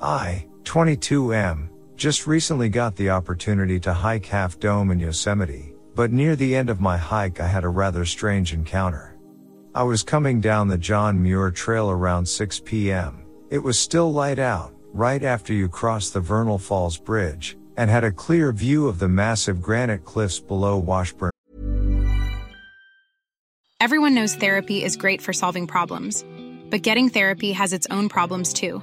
I, 22M, just recently got the opportunity to hike Half Dome in Yosemite, but near the end of my hike I had a rather strange encounter. I was coming down the John Muir Trail around 6 p.m. It was still light out, right after you crossed the Vernal Falls Bridge, and had a clear view of the massive granite cliffs below Washburn. Everyone knows therapy is great for solving problems, but getting therapy has its own problems too,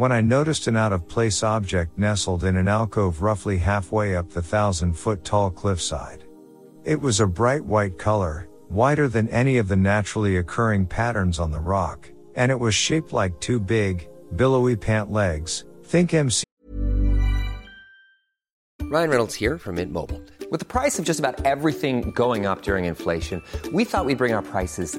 when I noticed an out of place object nestled in an alcove roughly halfway up the thousand foot tall cliffside. It was a bright white color, wider than any of the naturally occurring patterns on the rock, and it was shaped like two big, billowy pant legs. Think MC. Ryan Reynolds here from Mint Mobile. With the price of just about everything going up during inflation, we thought we'd bring our prices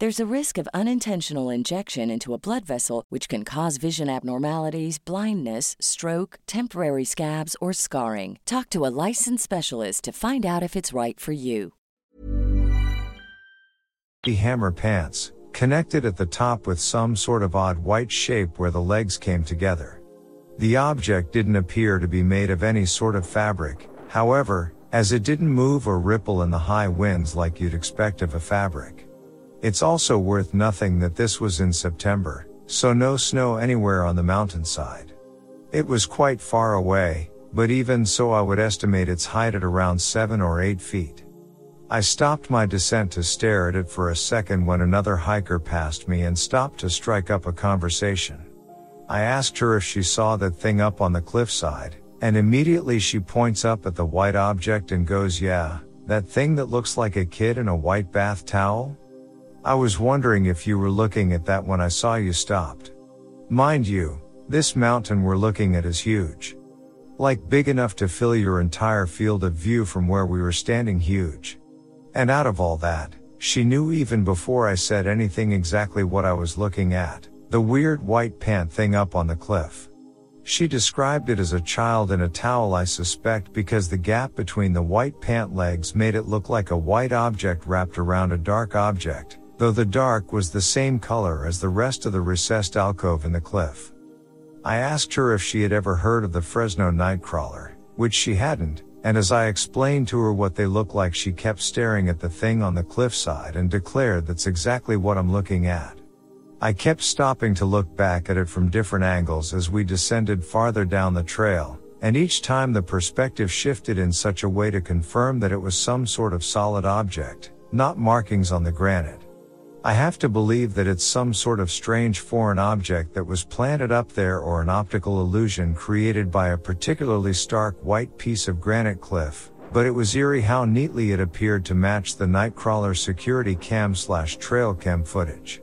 There's a risk of unintentional injection into a blood vessel, which can cause vision abnormalities, blindness, stroke, temporary scabs, or scarring. Talk to a licensed specialist to find out if it's right for you. hammer pants, connected at the top with some sort of odd white shape where the legs came together. The object didn't appear to be made of any sort of fabric, however, as it didn't move or ripple in the high winds like you'd expect of a fabric. It's also worth nothing that this was in September, so no snow anywhere on the mountainside. It was quite far away, but even so I would estimate its height at around 7 or 8 feet. I stopped my descent to stare at it for a second when another hiker passed me and stopped to strike up a conversation. I asked her if she saw that thing up on the cliffside, And immediately she points up at the white object and goes, yeah, that thing that looks like a kid in a white bath towel? I was wondering if you were looking at that when I saw you stopped. Mind you, this mountain we're looking at is huge. Like big enough to fill your entire field of view from where we were standing huge. And out of all that, she knew even before I said anything exactly what I was looking at, the weird white pant thing up on the cliff. She described it as a child in a towel I suspect because the gap between the white pant legs made it look like a white object wrapped around a dark object, though the dark was the same color as the rest of the recessed alcove in the cliff. I asked her if she had ever heard of the Fresno Nightcrawler, which she hadn't, and as I explained to her what they look like she kept staring at the thing on the cliffside and declared that's exactly what I'm looking at. I kept stopping to look back at it from different angles as we descended farther down the trail, and each time the perspective shifted in such a way to confirm that it was some sort of solid object, not markings on the granite. I have to believe that it's some sort of strange foreign object that was planted up there or an optical illusion created by a particularly stark white piece of granite cliff, but it was eerie how neatly it appeared to match the Nightcrawler security cam slash trail cam footage.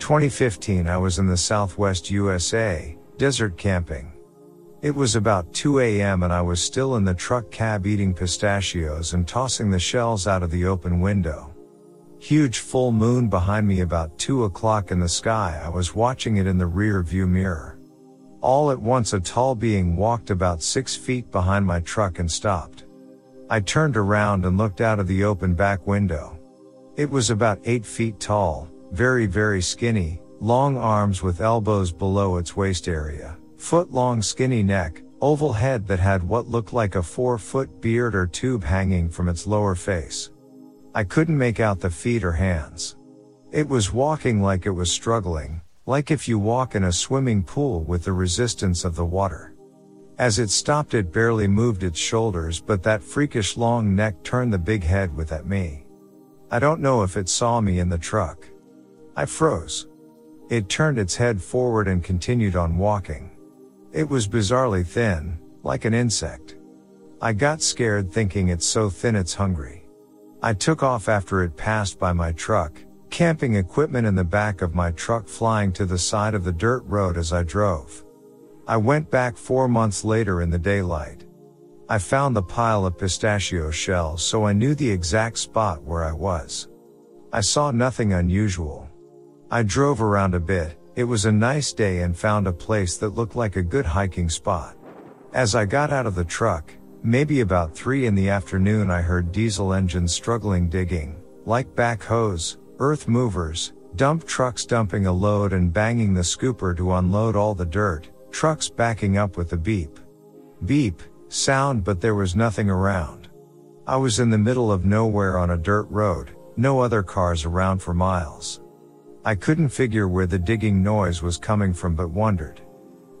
2015 I was in the southwest USA, desert camping. It was about 2 a.m. and I was still in the truck cab eating pistachios and tossing the shells out of the open window. Huge full moon behind me about 2 o'clock in the sky I was watching it in the rear view mirror. All at once a tall being walked about 6 feet behind my truck and stopped. I turned around and looked out of the open back window. It was about 8 feet tall, very very skinny, long arms with elbows below its waist area, foot long skinny neck, oval head that had what looked like a four foot beard or tube hanging from its lower face. I couldn't make out the feet or hands. It was walking like it was struggling, like if you walk in a swimming pool with the resistance of the water. As it stopped it barely moved its shoulders but that freakish long neck turned the big head with at me. I don't know if it saw me in the truck. I froze. It turned its head forward and continued on walking. It was bizarrely thin, like an insect. I got scared thinking it's so thin it's hungry. I took off after it passed by my truck, camping equipment in the back of my truck flying to the side of the dirt road as I drove. I went back four months later in the daylight. I found the pile of pistachio shells so I knew the exact spot where I was. I saw nothing unusual. I drove around a bit, it was a nice day and found a place that looked like a good hiking spot. As I got out of the truck, maybe about 3 in the afternoon I heard diesel engines struggling digging, like backhoes, earth movers, dump trucks dumping a load and banging the scooper to unload all the dirt, trucks backing up with a beep. Beep, sound but there was nothing around. I was in the middle of nowhere on a dirt road, no other cars around for miles. I couldn't figure where the digging noise was coming from but wondered.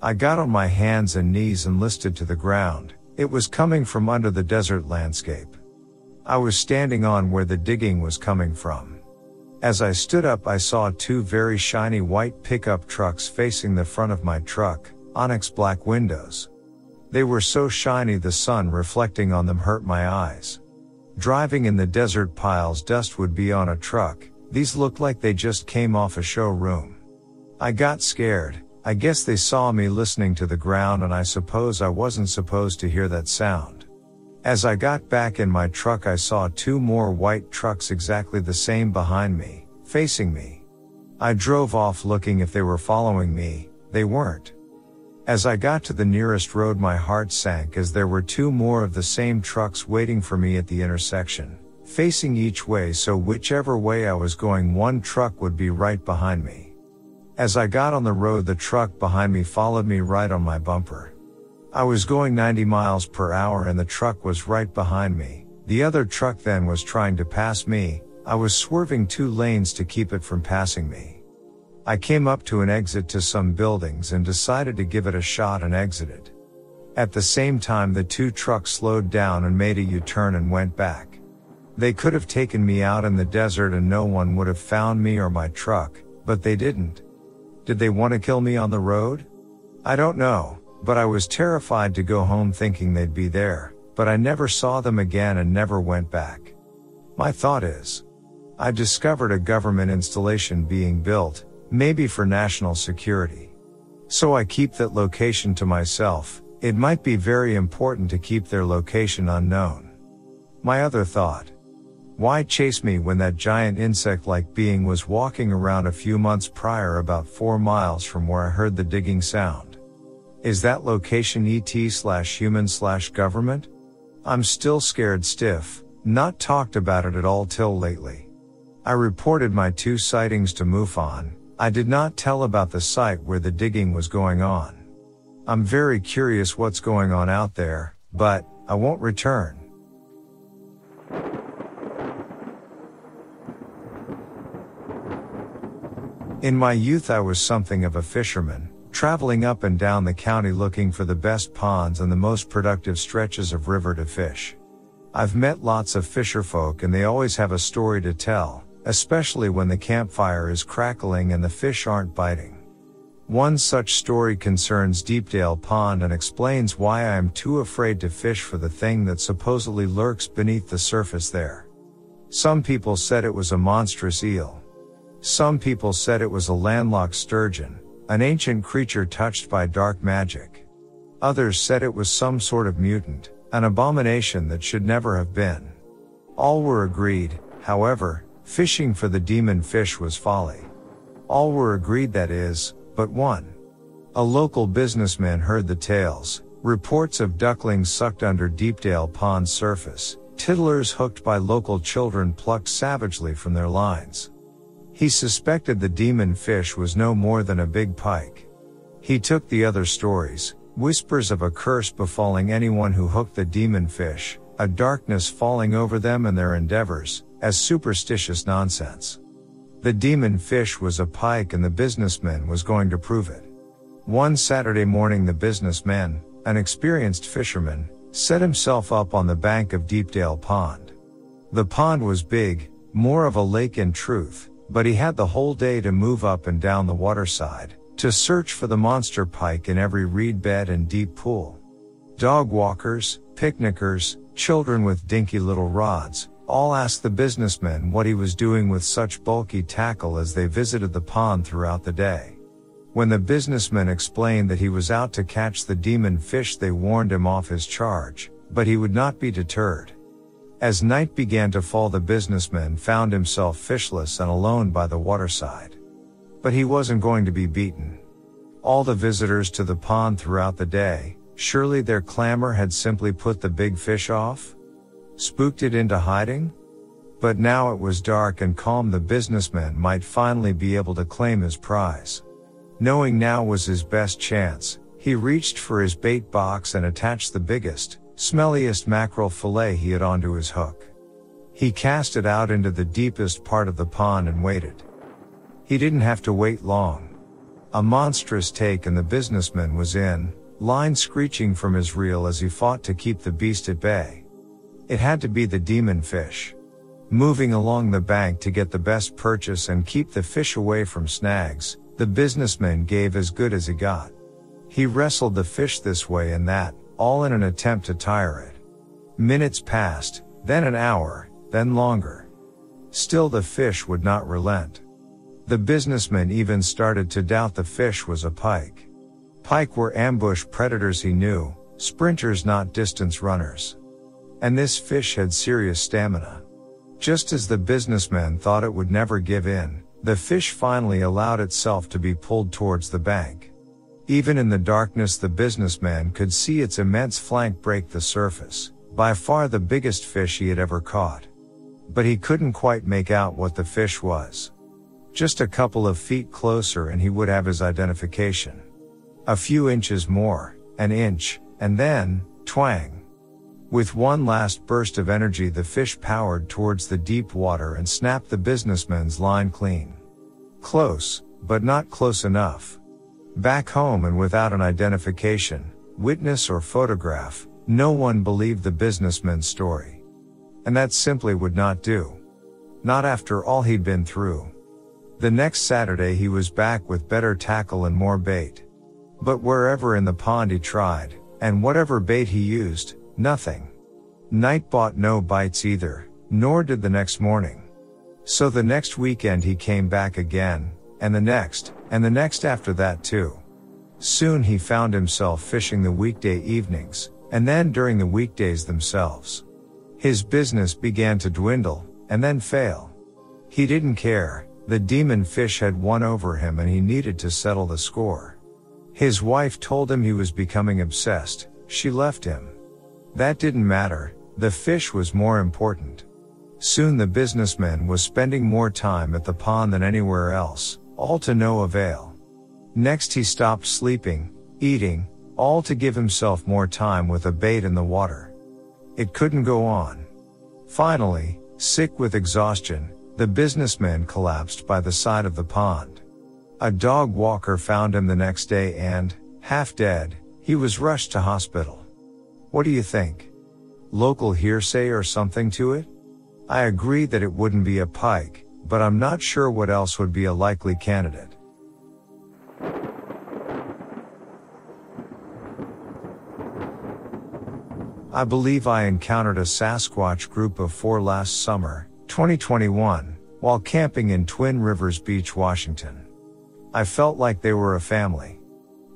I got on my hands and knees and listed to the ground. It was coming from under the desert landscape. I was standing on where the digging was coming from. As I stood up, I saw two very shiny white pickup trucks facing the front of my truck, onyx black windows. They were so shiny the sun reflecting on them hurt my eyes. Driving in the desert piles dust would be on a truck, these looked like they just came off a showroom. I got scared. I guess they saw me listening to the ground and I suppose I wasn't supposed to hear that sound. As I got back in my truck I saw two more white trucks exactly the same behind me, facing me. I drove off looking if they were following me, they weren't. As I got to the nearest road my heart sank as there were two more of the same trucks waiting for me at the intersection facing each way so whichever way I was going one truck would be right behind me. As I got on the road the truck behind me followed me right on my bumper. I was going 90 miles per hour and the truck was right behind me. The other truck then was trying to pass me. I was swerving two lanes to keep it from passing me. I came up to an exit to some buildings and decided to give it a shot and exited. At the same time the two trucks slowed down and made a U-turn and went back. They could have taken me out in the desert and no one would have found me or my truck. But they didn't. Did they want to kill me on the road? I don't know, but I was terrified to go home thinking they'd be there, but I never saw them again and never went back. My thought is, I discovered a government installation being built, maybe for national security. So I keep that location to myself, it might be very important to keep their location unknown. My other thought. Why chase me when that giant insect-like being was walking around a few months prior about four miles from where I heard the digging sound? Is that location ET slash human slash government? I'm still scared stiff, not talked about it at all till lately. I reported my two sightings to MUFON. I did not tell about the site where the digging was going on. I'm very curious what's going on out there, but I won't return. In my youth, I was something of a fisherman, traveling up and down the county looking for the best ponds and the most productive stretches of river to fish. I've met lots of fisherfolk and they always have a story to tell, especially when the campfire is crackling and the fish aren't biting. One such story concerns Deepdale Pond and explains why I am too afraid to fish for the thing that supposedly lurks beneath the surface there. Some people said it was a monstrous eel. Some people said it was a landlocked sturgeon, an ancient creature touched by dark magic. Others said it was some sort of mutant, an abomination that should never have been. All were agreed, however, fishing for the demon fish was folly. All were agreed that is, but one. A local businessman heard the tales, reports of ducklings sucked under Deepdale Pond's surface, tiddlers hooked by local children plucked savagely from their lines. He suspected the demon fish was no more than a big pike. He took the other stories, whispers of a curse befalling anyone who hooked the demon fish, a darkness falling over them and their endeavors, as superstitious nonsense. The demon fish was a pike and the businessman was going to prove it. One Saturday morning the businessman, an experienced fisherman, set himself up on the bank of Deepdale Pond. The pond was big, more of a lake in truth, but he had the whole day to move up and down the waterside, to search for the monster pike in every reed bed and deep pool. Dog walkers, picnickers, children with dinky little rods, all asked the businessman what he was doing with such bulky tackle as they visited the pond throughout the day. When the businessman explained that he was out to catch the demon fish, they warned him off his charge, but he would not be deterred. As night began to fall, the businessman found himself fishless and alone by the waterside. But he wasn't going to be beaten. All the visitors to the pond throughout the day, surely their clamor had simply put the big fish off? Spooked it into hiding? But now it was dark and calm the businessman might finally be able to claim his prize. Knowing now was his best chance, he reached for his bait box and attached the biggest, smelliest mackerel fillet he had onto his hook. He cast it out into the deepest part of the pond and waited. He didn't have to wait long. A monstrous take and the businessman was in, line screeching from his reel as he fought to keep the beast at bay. It had to be the demon fish. Moving along the bank to get the best purchase and keep the fish away from snags, the businessman gave as good as he got. He wrestled the fish this way and that, all in an attempt to tire it. Minutes passed, then an hour, then longer. Still the fish would not relent. The businessman even started to doubt the fish was a pike. Pike were ambush predators he knew, sprinters not distance runners. And this fish had serious stamina. Just as the businessman thought it would never give in, the fish finally allowed itself to be pulled towards the bank. Even in the darkness the businessman could see its immense flank break the surface, by far the biggest fish he had ever caught. But he couldn't quite make out what the fish was. Just a couple of feet closer and he would have his identification. A few inches more, an inch, and then, twang. With one last burst of energy the fish powered towards the deep water and snapped the businessman's line clean. Close, but not close enough. Back home and without an identification, witness or photograph, no one believed the businessman's story. And that simply would not do. Not after all he'd been through. The next Saturday he was back with better tackle and more bait. But wherever in the pond he tried, and whatever bait he used, nothing. Night bought no bites either, nor did the next morning. So the next weekend he came back again, and the next, and the next after that too. Soon he found himself fishing the weekday evenings, and then during the weekdays themselves. His business began to dwindle, and then fail. He didn't care, the demon fish had won over him and he needed to settle the score. His wife told him he was becoming obsessed, she left him. That didn't matter, the fish was more important. Soon the businessman was spending more time at the pond than anywhere else, all to no avail. Next he stopped sleeping, eating, all to give himself more time with a bait in the water. It couldn't go on. Finally, sick with exhaustion, the businessman collapsed by the side of the pond. A dog walker found him the next day and, half dead, he was rushed to hospital. What do you think? Local hearsay or something to it? I agree that it wouldn't be a pike, but I'm not sure what else would be a likely candidate. I believe I encountered a Sasquatch group of four last summer, 2021, while camping in Twin Rivers Beach, Washington. I felt like they were a family.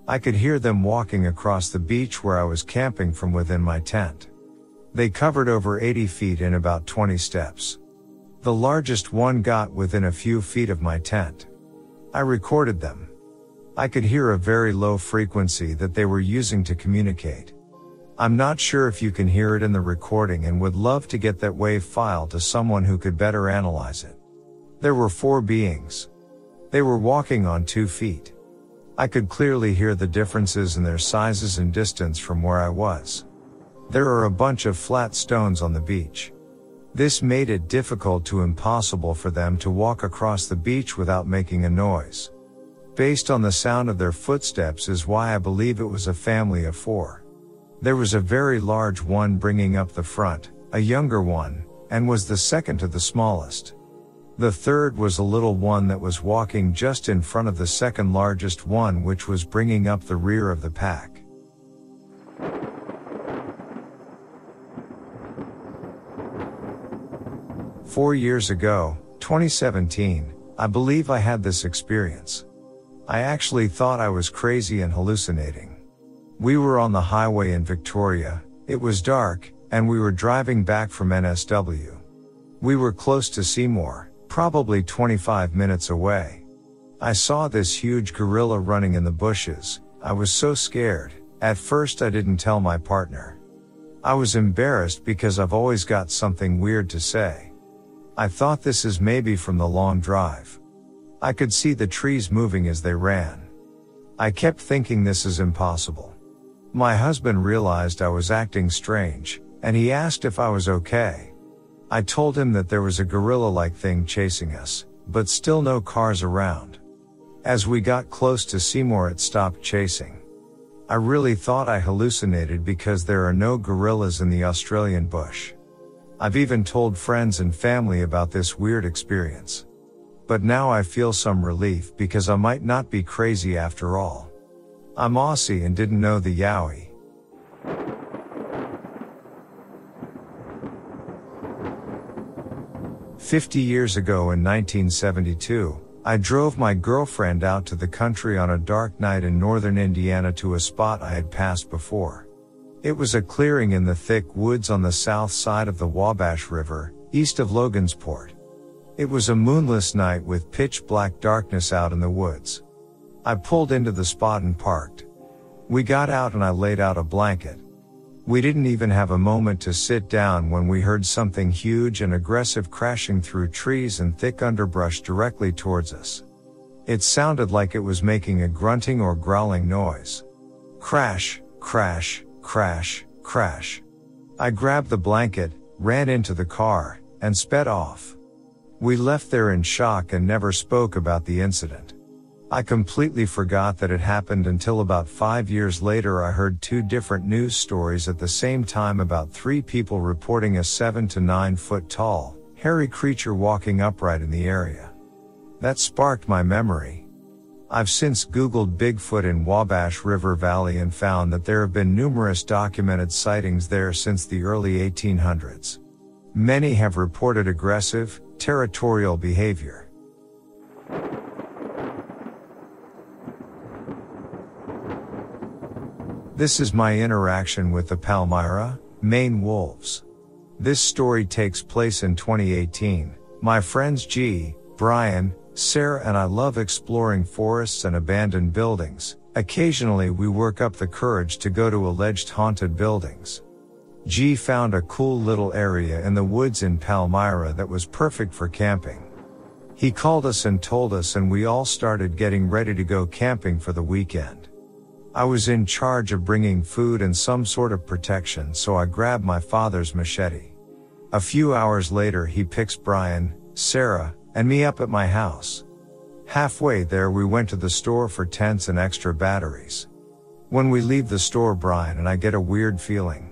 I could hear them walking across the beach where I was camping from within my tent. They covered over 80 feet in about 20 steps. The largest one got within a few feet of my tent. I recorded them. I could hear a very low frequency that they were using to communicate. I'm not sure if you can hear it in the recording and would love to get that wave file to someone who could better analyze it. There were four beings. They were walking on two feet. I could clearly hear the differences in their sizes and distance from where I was. There are a bunch of flat stones on the beach. This made it difficult to impossible for them to walk across the beach without making a noise. Based on the sound of their footsteps is why I believe it was a family of four. There was a very large one bringing up the front, a younger one, and was the second to the smallest. The third was a little one that was walking just in front of the second largest one which was bringing up the rear of the pack. Four years ago, 2017, I believe I had this experience. I actually thought I was crazy and hallucinating. We were on the highway in Victoria, it was dark, and we were driving back from NSW. We were close to Seymour, probably 25 minutes away. I saw this huge gorilla running in the bushes. I was so scared. At first I didn't tell my partner. I was embarrassed because I've always got something weird to say. I thought this is maybe from the long drive. I could see the trees moving as they ran. I kept thinking this is impossible. My husband realized I was acting strange, and he asked if I was okay. I told him that there was a gorilla-like thing chasing us, but still no cars around. As we got close to Seymour it stopped chasing. I really thought I hallucinated because there are no gorillas in the Australian bush. I've even told friends and family about this weird experience. But now I feel some relief because I might not be crazy after all. I'm Aussie and didn't know the Yowie. 50 years ago in 1972, I drove my girlfriend out to the country on a dark night in northern Indiana to a spot I had passed before. It was a clearing in the thick woods on the south side of the Wabash River, east of Logansport. It was a moonless night with pitch black darkness out in the woods. I pulled into the spot and parked. We got out and I laid out a blanket. We didn't even have a moment to sit down when we heard something huge and aggressive crashing through trees and thick underbrush directly towards us. It sounded like it was making a grunting or growling noise. Crash, crash, crash, crash. I grabbed the blanket, ran into the car, and sped off. We left there in shock and never spoke about the incident. I completely forgot that it happened until about five years later I heard two different news stories at the same time about three people reporting a seven to nine foot tall, hairy creature walking upright in the area. That sparked my memory. I've since Googled Bigfoot in Wabash River Valley and found that there have been numerous documented sightings there since the early 1800s. Many have reported aggressive, territorial behavior. This is my interaction with the Palmyra, Maine wolves. This story takes place in 2018. My friends G, Brian, Sarah and I love exploring forests and abandoned buildings. Occasionally we work up the courage to go to alleged haunted buildings. G found a cool little area in the woods in Palmyra that was perfect for camping. He called us and told us and we all started getting ready to go camping for the weekend. I was in charge of bringing food and some sort of protection so I grabbed my father's machete. A few hours later he picks Brian, Sarah, and me up at my house. Halfway there we went to the store for tents and extra batteries. When we leave the store Brian and I get a weird feeling.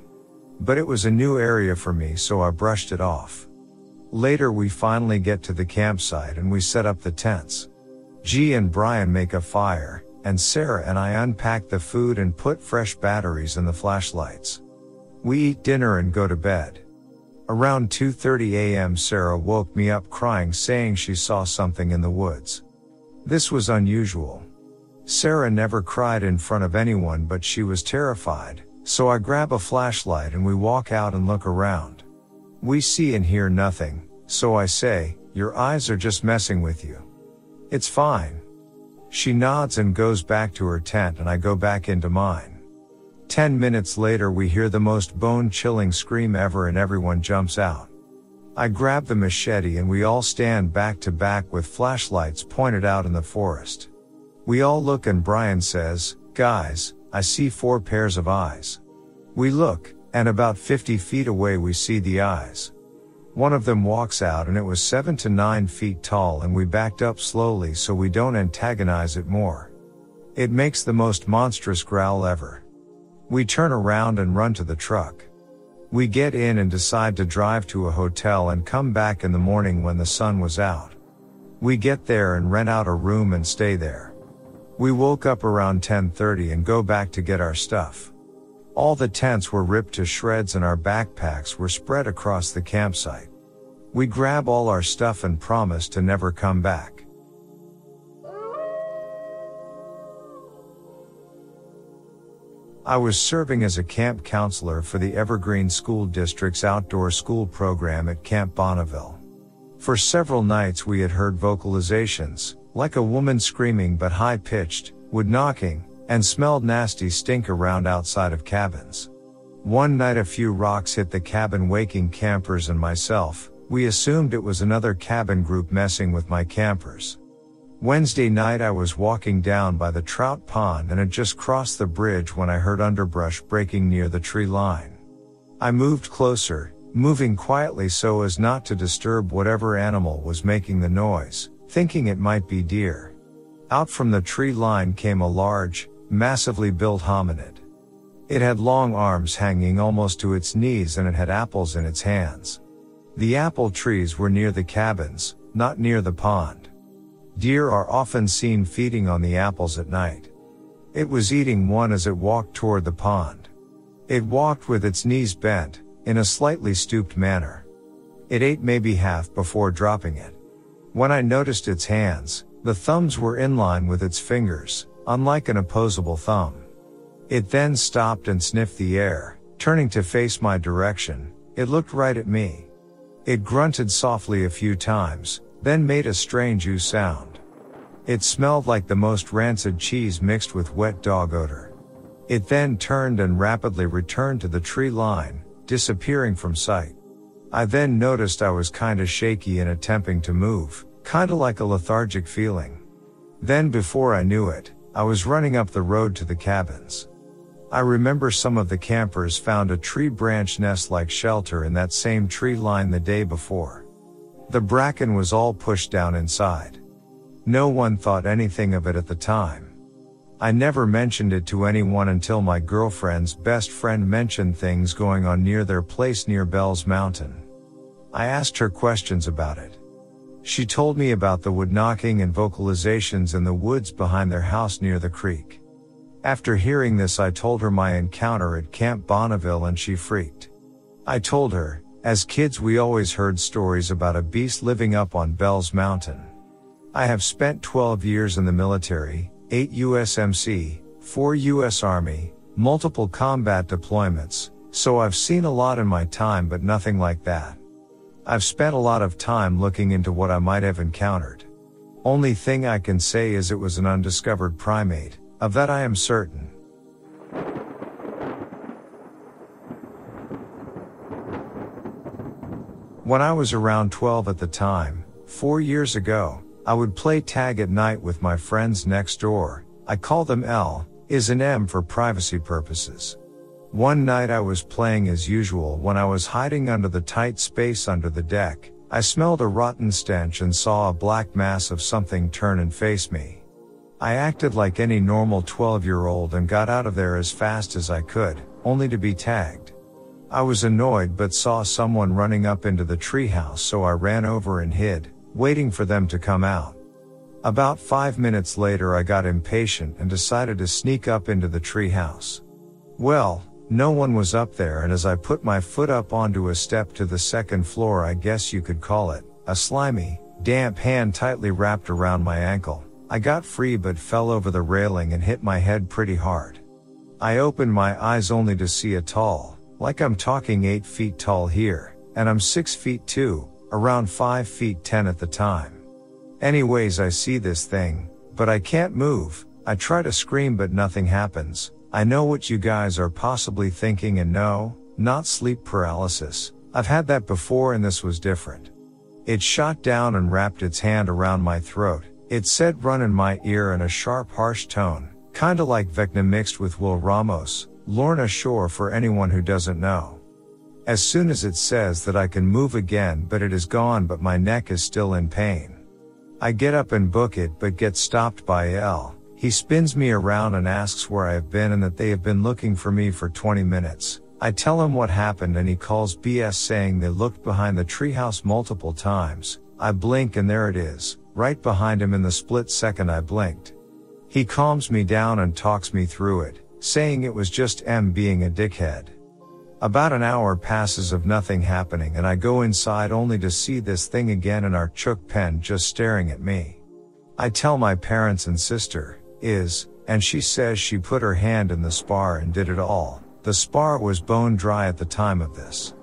But it was a new area for me so I brushed it off. Later we finally get to the campsite and we set up the tents. G and Brian make a fire, and Sarah and I unpack the food and put fresh batteries in the flashlights. We eat dinner and go to bed. Around 2.30 a.m. Sarah woke me up crying saying she saw something in the woods. This was unusual. Sarah never cried in front of anyone but she was terrified, so I grab a flashlight and we walk out and look around. We see and hear nothing, so I say, your eyes are just messing with you. It's fine. She nods and goes back to her tent and I go back into mine. Ten minutes later we hear the most bone chilling scream ever and everyone jumps out. I grab the machete and we all stand back to back with flashlights pointed out in the forest. We all look and Brian says, guys, I see four pairs of eyes. We look, and about 50 feet away we see the eyes. One of them walks out and it was 7 to 9 feet tall and we backed up slowly so we don't antagonize it more. It makes the most monstrous growl ever. We turn around and run to the truck. We get in and decide to drive to a hotel and come back in the morning when the sun was out. We get there and rent out a room and stay there. We woke up around 10:30 and go back to get our stuff. All the tents were ripped to shreds and our backpacks were spread across the campsite. We grab all our stuff and promise to never come back. I was serving as a camp counselor for the Evergreen School District's outdoor school program at Camp Bonneville. For several nights we had heard vocalizations, like a woman screaming but high pitched, wood knocking, and smelled nasty stink around outside of cabins. One night a few rocks hit the cabin waking campers and myself, we assumed it was another cabin group messing with my campers. Wednesday night I was walking down by the trout pond and had just crossed the bridge when I heard underbrush breaking near the tree line. I moved closer, moving quietly so as not to disturb whatever animal was making the noise, thinking it might be deer. Out from the tree line came a large, massively built hominid. It had long arms hanging almost to its knees and it had apples in its hands. The apple trees were near the cabins, not near the pond. Deer are often seen feeding on the apples at night. It was eating one as it walked toward the pond. It walked with its knees bent, in a slightly stooped manner. It ate maybe half before dropping it. When I noticed its hands, the thumbs were in line with its fingers, unlike an opposable thumb. It then stopped and sniffed the air, turning to face my direction. It looked right at me. It grunted softly a few times, then made a strange ooh sound. It smelled like the most rancid cheese mixed with wet dog odor. It then turned and rapidly returned to the tree line, disappearing from sight. I then noticed I was kinda shaky in attempting to move, kinda like a lethargic feeling. Then before I knew it, I was running up the road to the cabins. I remember some of the campers found a tree branch nest like shelter in that same tree line the day before. The bracken was all pushed down inside. No one thought anything of it at the time. I never mentioned it to anyone until my girlfriend's best friend mentioned things going on near their place near Bell's Mountain. I asked her questions about it. She told me about the wood knocking and vocalizations in the woods behind their house near the creek. After hearing this, I told her my encounter at Camp Bonneville and she freaked. I told her, as kids, we always heard stories about a beast living up on Bell's Mountain. I have spent 12 years in the military, 8 USMC, 4 US Army, multiple combat deployments, so I've seen a lot in my time but nothing like that. I've spent a lot of time looking into what I might have encountered. Only thing I can say is it was an undiscovered primate, of that I am certain. When I was around 12 at the time, four years ago, I would play tag at night with my friends next door. I call them L, is an M for privacy purposes. One night I was playing as usual when I was hiding under the tight space under the deck. I smelled a rotten stench and saw a black mass of something turn and face me. I acted like any normal 12 year old and got out of there as fast as I could, only to be tagged. I was annoyed but saw someone running up into the treehouse so I ran over and hid, waiting for them to come out. About five minutes later I got impatient and decided to sneak up into the treehouse. Well, no one was up there and as I put my foot up onto a step to the second floor I guess you could call it, a slimy, damp hand tightly wrapped around my ankle. I got free but fell over the railing and hit my head pretty hard. I opened my eyes only to see a tall, like I'm talking 8 feet tall here, and I'm 6 feet 2, around 5 feet 10 at the time. Anyways I see this thing, but I can't move, I try to scream but nothing happens, I know what you guys are possibly thinking and no, not sleep paralysis. I've had that before and this was different. It shot down and wrapped its hand around my throat. It said run in my ear in a sharp harsh tone, kinda like Vecna mixed with Will Ramos, Lorna Shore for anyone who doesn't know. As soon as it says that I can move again but it is gone but my neck is still in pain. I get up and book it but get stopped by L. He spins me around and asks where I have been and that they have been looking for me for 20 minutes. I tell him what happened and he calls BS saying they looked behind the treehouse multiple times. I blink and there it is, right behind him in the split second I blinked. He calms me down and talks me through it, saying it was just M being a dickhead. About an hour passes of nothing happening and I go inside only to see this thing again in our chook pen just staring at me. I tell my parents and sister, is, and she says she put her hand in the spar and did it all. The spar was bone dry at the time of this.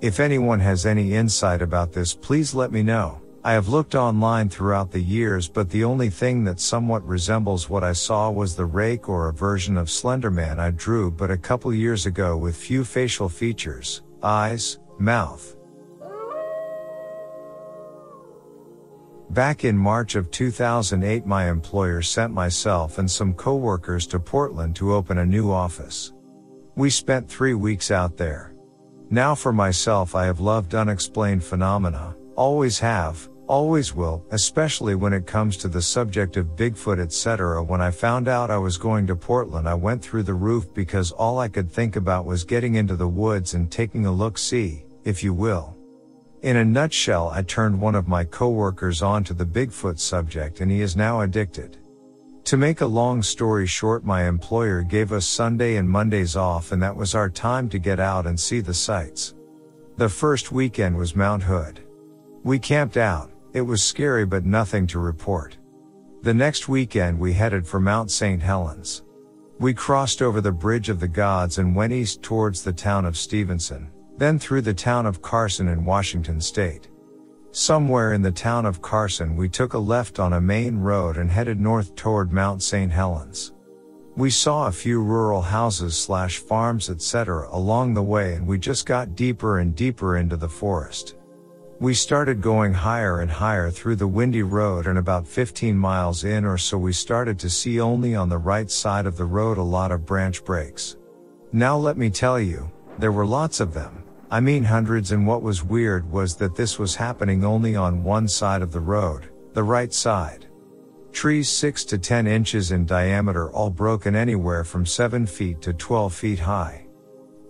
If anyone has any insight about this, please let me know. I have looked online throughout the years, but the only thing that somewhat resembles what I saw was the rake or a version of Slenderman I drew but a couple years ago with few facial features, eyes, mouth, Back in March of 2008 my employer sent myself and some coworkers to Portland to open a new office. We spent three weeks out there. Now for myself I have loved unexplained phenomena, always have, always will, especially when it comes to the subject of Bigfoot etc. When I found out I was going to Portland I went through the roof because all I could think about was getting into the woods and taking a look see, if you will. In a nutshell, I turned one of my coworkers on to the Bigfoot subject and he is now addicted. To make a long story short, my employer gave us Sunday and Mondays off and that was our time to get out and see the sights. The first weekend was Mount Hood. We camped out. It was scary but nothing to report. The next weekend we headed for Mount St. Helens. We crossed over the Bridge of the Gods and went east towards the town of Stevenson then through the town of Carson in Washington state. Somewhere in the town of Carson we took a left on a main road and headed north toward Mount St. Helens. We saw a few rural houses slash farms etc. along the way and we just got deeper and deeper into the forest. We started going higher and higher through the windy road and about 15 miles in or so we started to see only on the right side of the road a lot of branch breaks. Now let me tell you, there were lots of them. I mean hundreds and what was weird was that this was happening only on one side of the road, the right side. Trees 6 to 10 inches in diameter all broken anywhere from 7 feet to 12 feet high.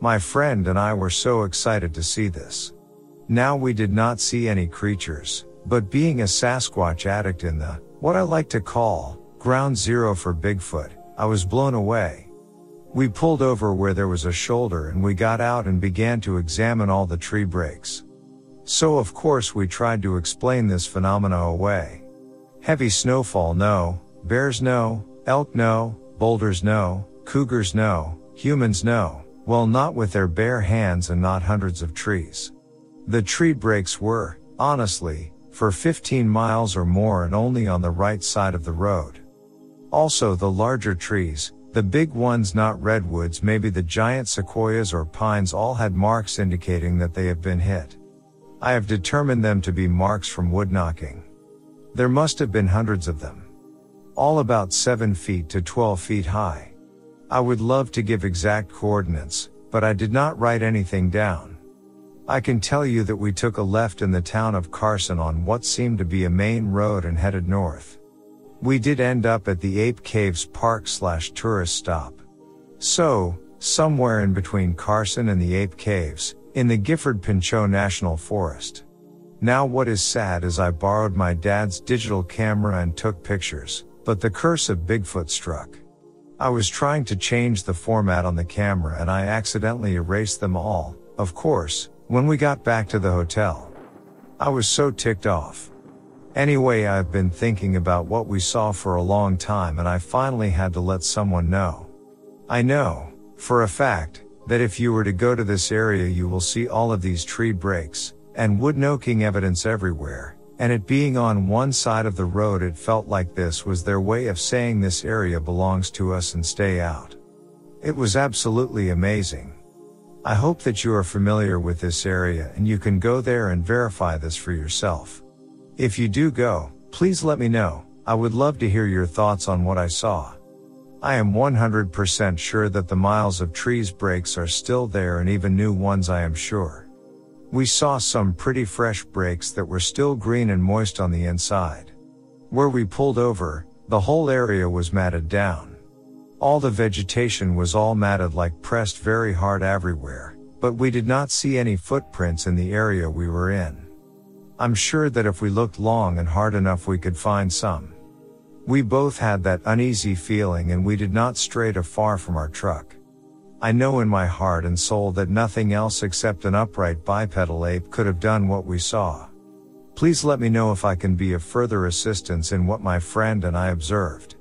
My friend and I were so excited to see this. Now we did not see any creatures, But being a Sasquatch addict in the, what I like to call, ground zero for Bigfoot, I was blown away. We pulled over where there was a shoulder and we got out and began to examine all the tree breaks. So of course we tried to explain this phenomena away. Heavy snowfall no, bears no, elk no, boulders no, cougars no, humans no, well not with their bare hands and not hundreds of trees. The tree breaks were, honestly, for 15 miles or more and only on the right side of the road. Also the larger trees, the big ones not redwoods maybe the giant sequoias or pines all had marks indicating that they have been hit. I have determined them to be marks from wood knocking. There must have been hundreds of them. All about 7 feet to 12 feet high. I would love to give exact coordinates, but I did not write anything down. I can tell you that we took a left in the town of Carson on what seemed to be a main road and headed north. We did end up at the Ape Caves Park slash tourist stop. So, somewhere in between Carson and the Ape Caves, in the Gifford Pinchot National Forest. Now what is sad is I borrowed my dad's digital camera and took pictures, but the curse of Bigfoot struck. I was trying to change the format on the camera and I accidentally erased them all, of course, when we got back to the hotel. I was so ticked off. Anyway, I've been thinking about what we saw for a long time and I finally had to let someone know. I know, for a fact, that if you were to go to this area you will see all of these tree breaks, and wood knocking evidence everywhere, and it being on one side of the road it felt like this was their way of saying this area belongs to us and stay out. It was absolutely amazing. I hope that you are familiar with this area and you can go there and verify this for yourself. If you do go, please let me know, I would love to hear your thoughts on what I saw. I am 100% sure that the miles of trees breaks are still there and even new ones I am sure. We saw some pretty fresh breaks that were still green and moist on the inside. Where we pulled over, the whole area was matted down. All the vegetation was all matted like pressed very hard everywhere, but we did not see any footprints in the area we were in. I'm sure that if we looked long and hard enough we could find some. We both had that uneasy feeling and we did not stray too far from our truck. I know in my heart and soul that nothing else except an upright bipedal ape could have done what we saw. Please let me know if I can be of further assistance in what my friend and I observed.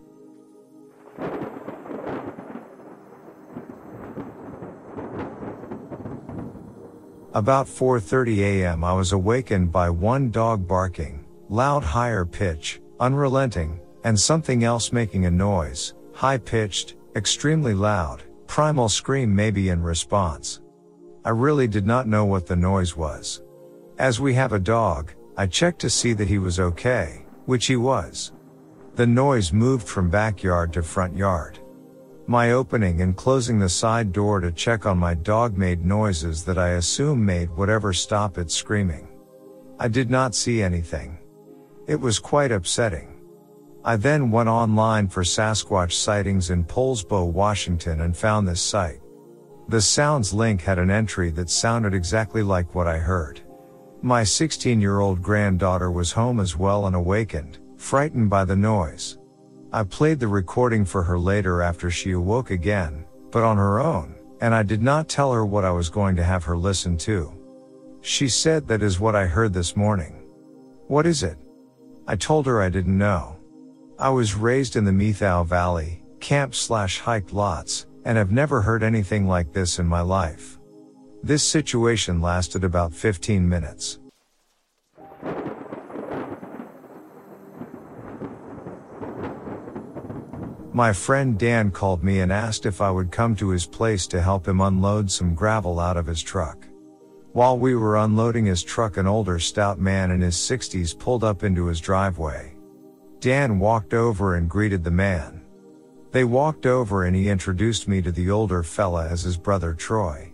About 4:30 a.m. I was awakened by one dog barking, loud higher pitch, unrelenting, and something else making a noise, high pitched, extremely loud, primal scream maybe in response. I really did not know what the noise was. As we have a dog, I checked to see that he was okay, which he was. The noise moved from backyard to front yard. My opening and closing the side door to check on my dog made noises that I assume made whatever stop its screaming. I did not see anything. It was quite upsetting. I then went online for Sasquatch sightings in Poulsbo, Washington and found this site. The Sounds link had an entry that sounded exactly like what I heard. My 16 year old granddaughter was home as well and awakened, frightened by the noise. I played the recording for her later after she awoke again, but on her own, and I did not tell her what I was going to have her listen to. She said that is what I heard this morning. What is it? I told her I didn't know. I was raised in the Methow Valley, camp slash hiked lots, and have never heard anything like this in my life. This situation lasted about 15 minutes. My friend Dan called me and asked if I would come to his place to help him unload some gravel out of his truck. While we were unloading his truck, an older stout man in his 60s pulled up into his driveway. Dan walked over and greeted the man. They walked over and he introduced me to the older fella as his brother Troy.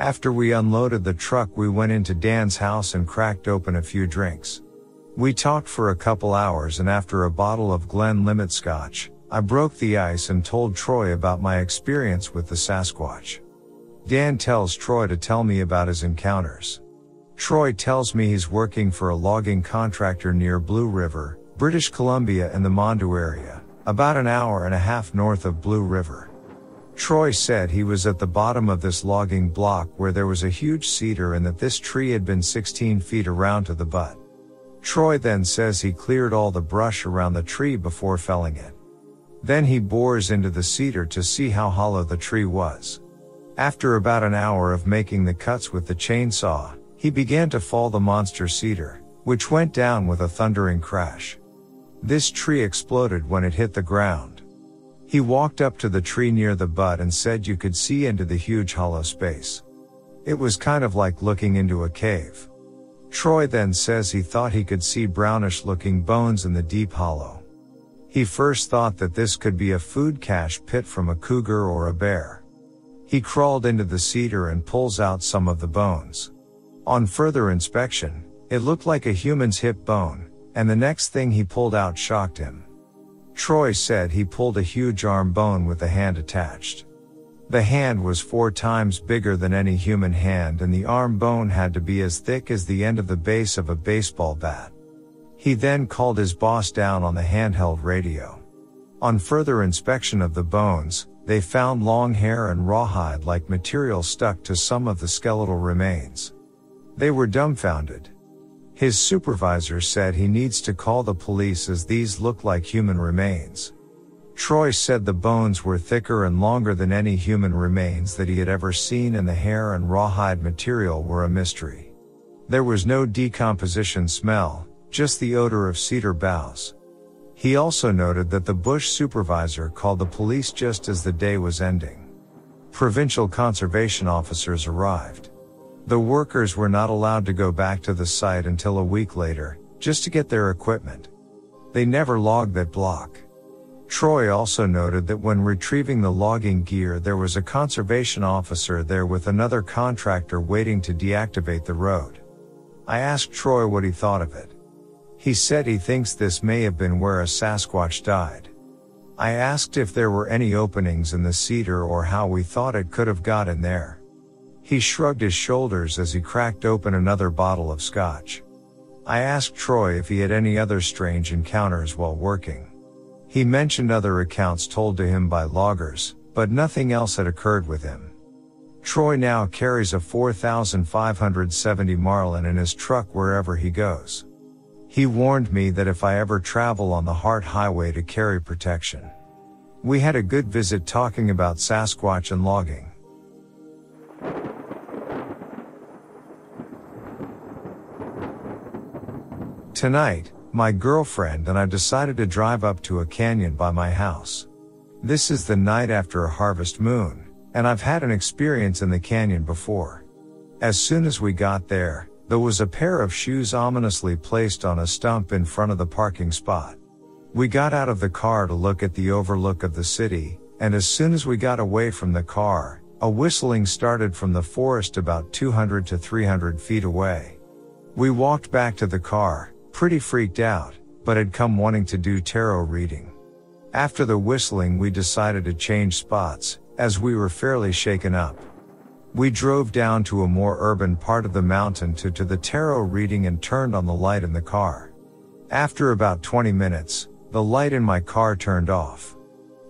After we unloaded the truck, we went into Dan's house and cracked open a few drinks. We talked for a couple hours and after a bottle of Glenlivet scotch, I broke the ice and told Troy about my experience with the Sasquatch. Dan tells Troy to tell me about his encounters. Troy tells me he's working for a logging contractor near Blue River, British Columbia in the Mondo area, about an hour and a half north of Blue River. Troy said he was at the bottom of this logging block where there was a huge cedar and that this tree had been 16 feet around to the butt. Troy then says he cleared all the brush around the tree before felling it. Then he bores into the cedar to see how hollow the tree was. After about an hour of making the cuts with the chainsaw, he began to fall the monster cedar, which went down with a thundering crash. This tree exploded when it hit the ground. He walked up to the tree near the butt and said you could see into the huge hollow space. It was kind of like looking into a cave. Troy then says he thought he could see brownish looking bones in the deep hollow. He first thought that this could be a food cache pit from a cougar or a bear. He crawled into the cedar and pulls out some of the bones. On further inspection, it looked like a human's hip bone, and the next thing he pulled out shocked him. Troy said he pulled a huge arm bone with the hand attached. The hand was four times bigger than any human hand and the arm bone had to be as thick as the end of the base of a baseball bat. He then called his boss down on the handheld radio. On further inspection of the bones, they found long hair and rawhide like material stuck to some of the skeletal remains. They were dumbfounded. His supervisor said he needs to call the police as these look like human remains. Troy said the bones were thicker and longer than any human remains that he had ever seen and the hair and rawhide material were a mystery. There was no decomposition smell, just the odor of cedar boughs. He also noted that the Bush supervisor called the police just as the day was ending. Provincial conservation officers arrived. The workers were not allowed to go back to the site until a week later, just to get their equipment. They never logged that block. Troy also noted that when retrieving the logging gear there was a conservation officer there with another contractor waiting to deactivate the road. I asked Troy what he thought of it. He said he thinks this may have been where a Sasquatch died. I asked if there were any openings in the cedar or how we thought it could have got in there. He shrugged his shoulders as he cracked open another bottle of scotch. I asked Troy if he had any other strange encounters while working. He mentioned other accounts told to him by loggers, but nothing else had occurred with him. Troy now carries a 4570 Marlin in his truck wherever he goes. He warned me that if I ever travel on the Hart Highway to carry protection. We had a good visit talking about Sasquatch and logging. Tonight, my girlfriend and I decided to drive up to a canyon by my house. This is the night after a harvest moon, and I've had an experience in the canyon before. As soon as we got there, there was a pair of shoes ominously placed on a stump in front of the parking spot. We got out of the car to look at the overlook of the city, and as soon as we got away from the car, a whistling started from the forest about 200 to 300 feet away. We walked back to the car, pretty freaked out, but had come wanting to do tarot reading. After the whistling, we decided to change spots, as we were fairly shaken up. We drove down to a more urban part of the mountain to, to the tarot reading and turned on the light in the car. After about 20 minutes, the light in my car turned off.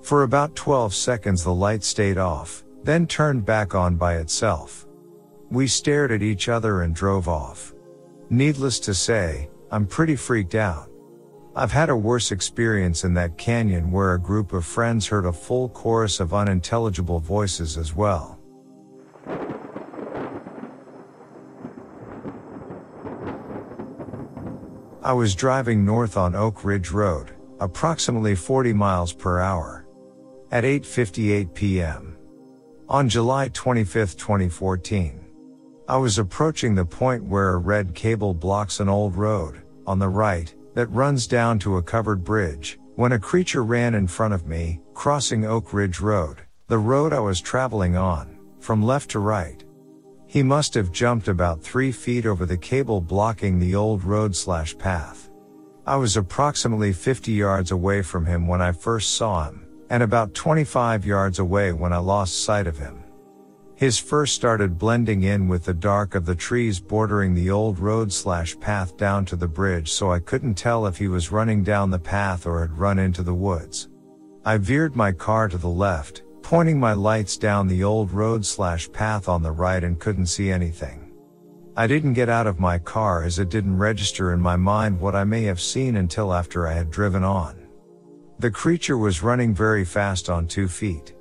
For about 12 seconds the light stayed off, then turned back on by itself. We stared at each other and drove off. Needless to say, I'm pretty freaked out. I've had a worse experience in that canyon where a group of friends heard a full chorus of unintelligible voices as well. I was driving north on Oak Ridge Road, approximately 40 miles per hour. At 8.58 p.m. On July 25, 2014. I was approaching the point where a red cable blocks an old road, on the right, that runs down to a covered bridge, when a creature ran in front of me, crossing Oak Ridge Road, the road I was traveling on, from left to right. He must have jumped about three feet over the cable blocking the old road slash path. I was approximately 50 yards away from him when I first saw him, and about 25 yards away when I lost sight of him. His fur started blending in with the dark of the trees bordering the old road slash path down to the bridge so I couldn't tell if he was running down the path or had run into the woods. I veered my car to the left, pointing my lights down the old road slash path on the right and couldn't see anything. I didn't get out of my car as it didn't register in my mind what I may have seen until after I had driven on. The creature was running very fast on two feet.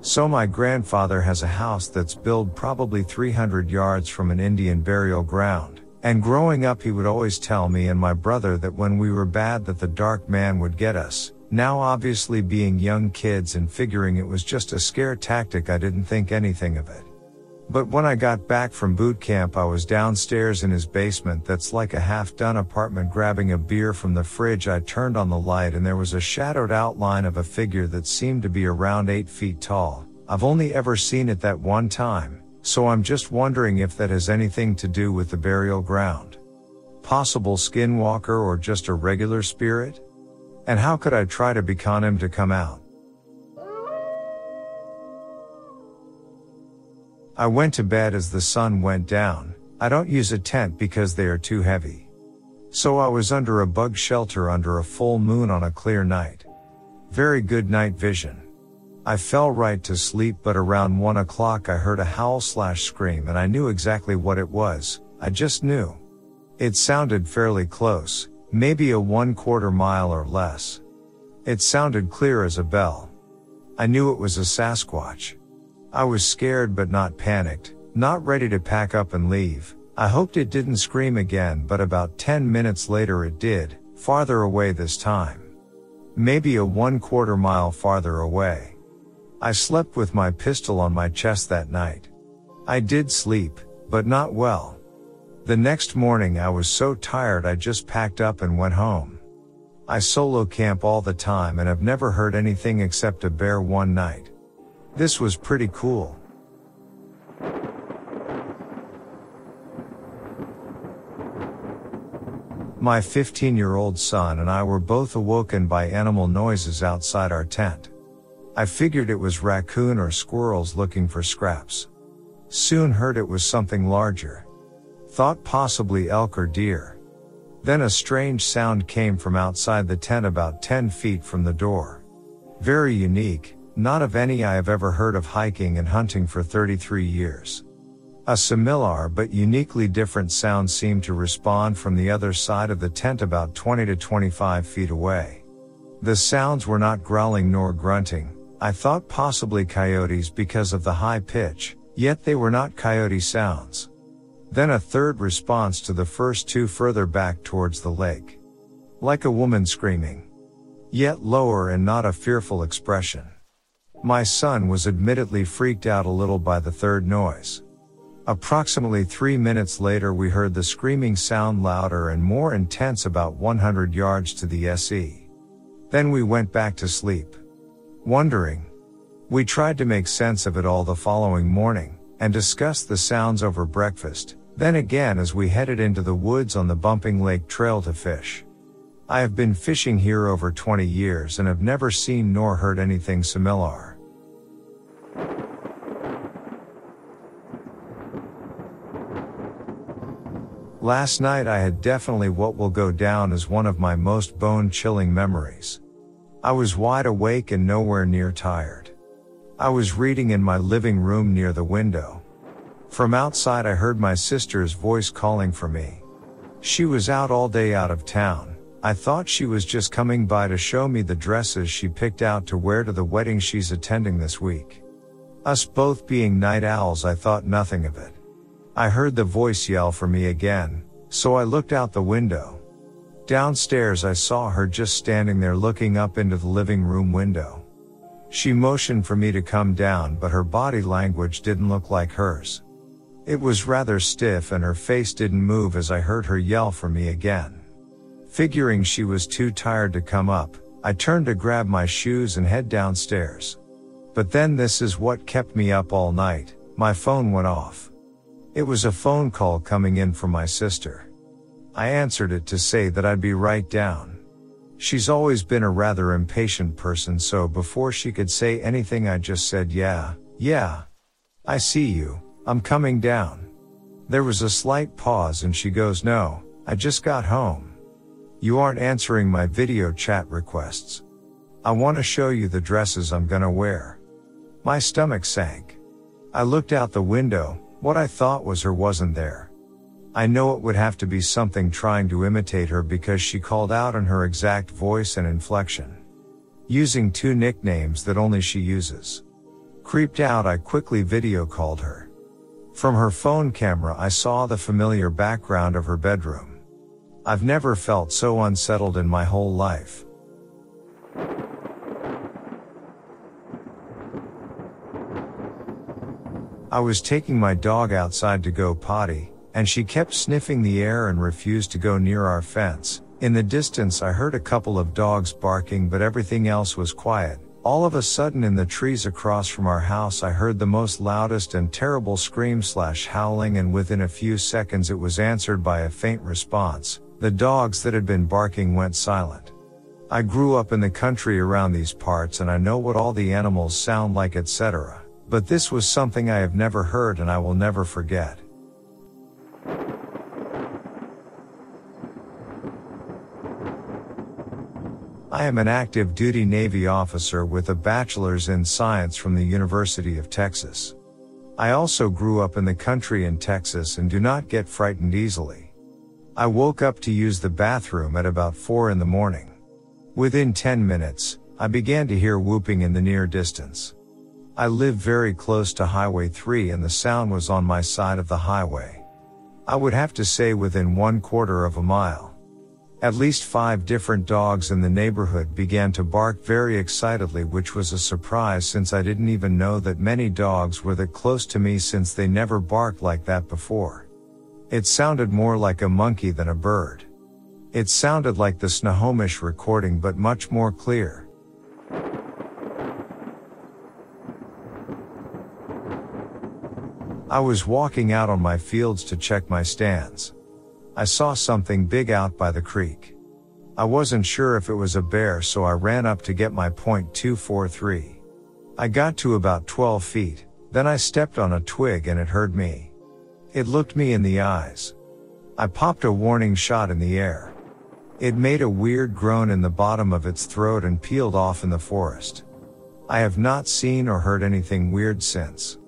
So my grandfather has a house that's built probably 300 yards from an Indian burial ground. And growing up he would always tell me and my brother that when we were bad that the dark man would get us. Now obviously being young kids and figuring it was just a scare tactic I didn't think anything of it. But when I got back from boot camp, I was downstairs in his basement that's like a half done apartment grabbing a beer from the fridge. I turned on the light and there was a shadowed outline of a figure that seemed to be around eight feet tall. I've only ever seen it that one time, so I'm just wondering if that has anything to do with the burial ground. Possible skinwalker or just a regular spirit? And how could I try to becon him to come out? I went to bed as the sun went down. I don't use a tent because they are too heavy. So I was under a bug shelter under a full moon on a clear night. Very good night vision. I fell right to sleep but around one o'clock I heard a howl slash scream and I knew exactly what it was. I just knew. It sounded fairly close, maybe a one quarter mile or less. It sounded clear as a bell. I knew it was a Sasquatch. I was scared but not panicked, not ready to pack up and leave. I hoped it didn't scream again, but about 10 minutes later it did, farther away this time. Maybe a one quarter mile farther away. I slept with my pistol on my chest that night. I did sleep, but not well. The next morning I was so tired I just packed up and went home. I solo camp all the time and have never heard anything except a bear one night. This was pretty cool. My 15 year old son and I were both awoken by animal noises outside our tent. I figured it was raccoon or squirrels looking for scraps. Soon heard it was something larger. Thought possibly elk or deer. Then a strange sound came from outside the tent about 10 feet from the door. Very unique, not of any I have ever heard of hiking and hunting for 33 years. A similar but uniquely different sound seemed to respond from the other side of the tent about 20 to 25 feet away. The sounds were not growling nor grunting, I thought possibly coyotes because of the high pitch, yet they were not coyote sounds. Then a third response to the first two further back towards the lake. Like a woman screaming. Yet lower and not a fearful expression. My son was admittedly freaked out a little by the third noise. Approximately three minutes later we heard the screaming sound louder and more intense about 100 yards to the SE. Then we went back to sleep. Wondering. We tried to make sense of it all the following morning, and discussed the sounds over breakfast, then again as we headed into the woods on the Bumping Lake Trail to fish. I have been fishing here over 20 years and have never seen nor heard anything similar. Last night I had definitely what will go down as one of my most bone chilling memories. I was wide awake and nowhere near tired. I was reading in my living room near the window. From outside I heard my sister's voice calling for me. She was out all day out of town. I thought she was just coming by to show me the dresses she picked out to wear to the wedding she's attending this week. Us both being night owls I thought nothing of it. I heard the voice yell for me again, so I looked out the window. Downstairs I saw her just standing there looking up into the living room window. She motioned for me to come down but her body language didn't look like hers. It was rather stiff and her face didn't move as I heard her yell for me again. Figuring she was too tired to come up, I turned to grab my shoes and head downstairs. But then this is what kept me up all night, my phone went off. It was a phone call coming in from my sister. I answered it to say that I'd be right down. She's always been a rather impatient person, so before she could say anything, I just said, Yeah, yeah. I see you. I'm coming down. There was a slight pause and she goes, No, I just got home. You aren't answering my video chat requests. I want to show you the dresses I'm gonna wear. My stomach sank. I looked out the window, what I thought was her wasn't there. I know it would have to be something trying to imitate her because she called out in her exact voice and inflection. Using two nicknames that only she uses. Creeped out, I quickly video called her. From her phone camera, I saw the familiar background of her bedroom. I've never felt so unsettled in my whole life. I was taking my dog outside to go potty, and she kept sniffing the air and refused to go near our fence. In the distance, I heard a couple of dogs barking, but everything else was quiet. All of a sudden in the trees across from our house, I heard the most loudest and terrible scream slash howling and within a few seconds it was answered by a faint response. The dogs that had been barking went silent. I grew up in the country around these parts and I know what all the animals sound like etc. But this was something I have never heard and I will never forget. I am an active duty Navy officer with a bachelor's in science from the University of Texas. I also grew up in the country in Texas and do not get frightened easily. I woke up to use the bathroom at about 4 in the morning. Within 10 minutes, I began to hear whooping in the near distance. I live very close to Highway 3 and the sound was on my side of the highway. I would have to say within one quarter of a mile. At least five different dogs in the neighborhood began to bark very excitedly, which was a surprise since I didn't even know that many dogs were that close to me since they never barked like that before. It sounded more like a monkey than a bird. It sounded like the Snohomish recording but much more clear. I was walking out on my fields to check my stands. I saw something big out by the creek. I wasn't sure if it was a bear so I ran up to get my .243. I got to about 12 feet, then I stepped on a twig and it heard me. It looked me in the eyes. I popped a warning shot in the air. It made a weird groan in the bottom of its throat and peeled off in the forest. I have not seen or heard anything weird since.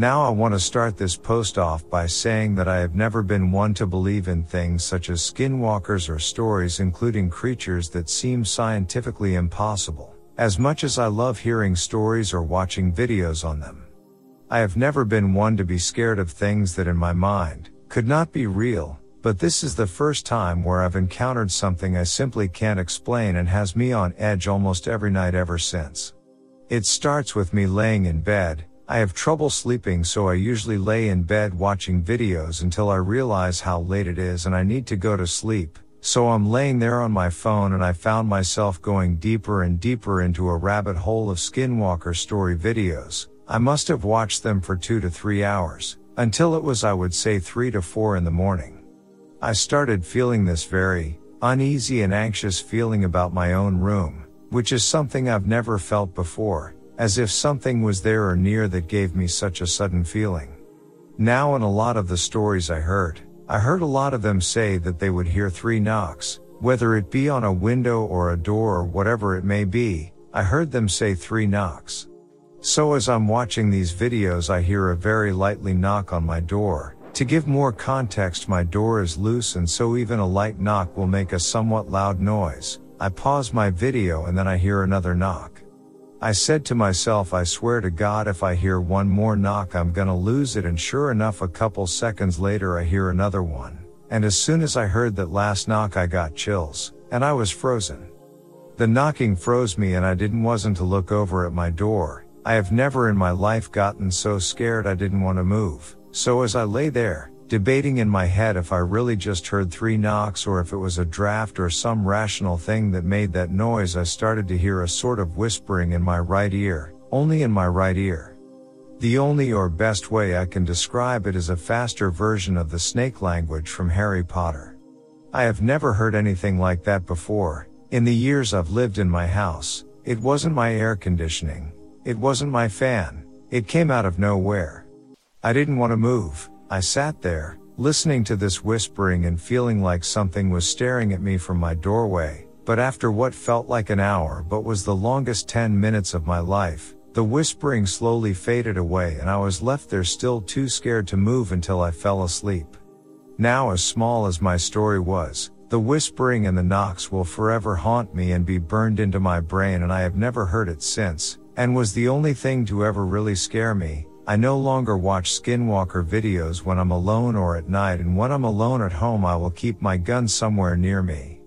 Now I want to start this post off by saying that I have never been one to believe in things such as skinwalkers or stories including creatures that seem scientifically impossible, as much as I love hearing stories or watching videos on them. I have never been one to be scared of things that in my mind could not be real, but this is the first time where I've encountered something I simply can't explain and has me on edge almost every night ever since. It starts with me laying in bed, I have trouble sleeping so I usually lay in bed watching videos until I realize how late it is and I need to go to sleep. So I'm laying there on my phone and I found myself going deeper and deeper into a rabbit hole of skinwalker story videos. I must have watched them for two to three hours, until it was I would say three to four in the morning. I started feeling this very uneasy and anxious feeling about my own room, which is something I've never felt before, as if something was there or near that gave me such a sudden feeling. Now in a lot of the stories I heard, I heard a lot of them say that they would hear three knocks, whether it be on a window or a door or whatever it may be, I heard them say three knocks. So as I'm watching these videos I hear a very lightly knock on my door. To give more context my door is loose and so even a light knock will make a somewhat loud noise. I pause my video and then I hear another knock. I said to myself, I swear to God, if I hear one more knock, I'm gonna lose it. And sure enough, a couple seconds later, I hear another one. And as soon as I heard that last knock, I got chills, and I was frozen. The knocking froze me and I didn't wasn't to look over at my door. I have never in my life gotten so scared I didn't want to move. So as I lay there, debating in my head if I really just heard three knocks or if it was a draft or some rational thing that made that noise, I started to hear a sort of whispering in my right ear, only in my right ear. The only or best way I can describe it is a faster version of the snake language from Harry Potter. I have never heard anything like that before. In the years I've lived in my house, it wasn't my air conditioning. It wasn't my fan. It came out of nowhere. I didn't want to move. I sat there, listening to this whispering and feeling like something was staring at me from my doorway. But after what felt like an hour but was the longest 10 minutes of my life, the whispering slowly faded away and I was left there still too scared to move until I fell asleep. Now as small as my story was, the whispering and the knocks will forever haunt me and be burned into my brain and I have never heard it since, and was the only thing to ever really scare me. I no longer watch skinwalker videos when I'm alone or at night and when I'm alone at home I will keep my gun somewhere near me.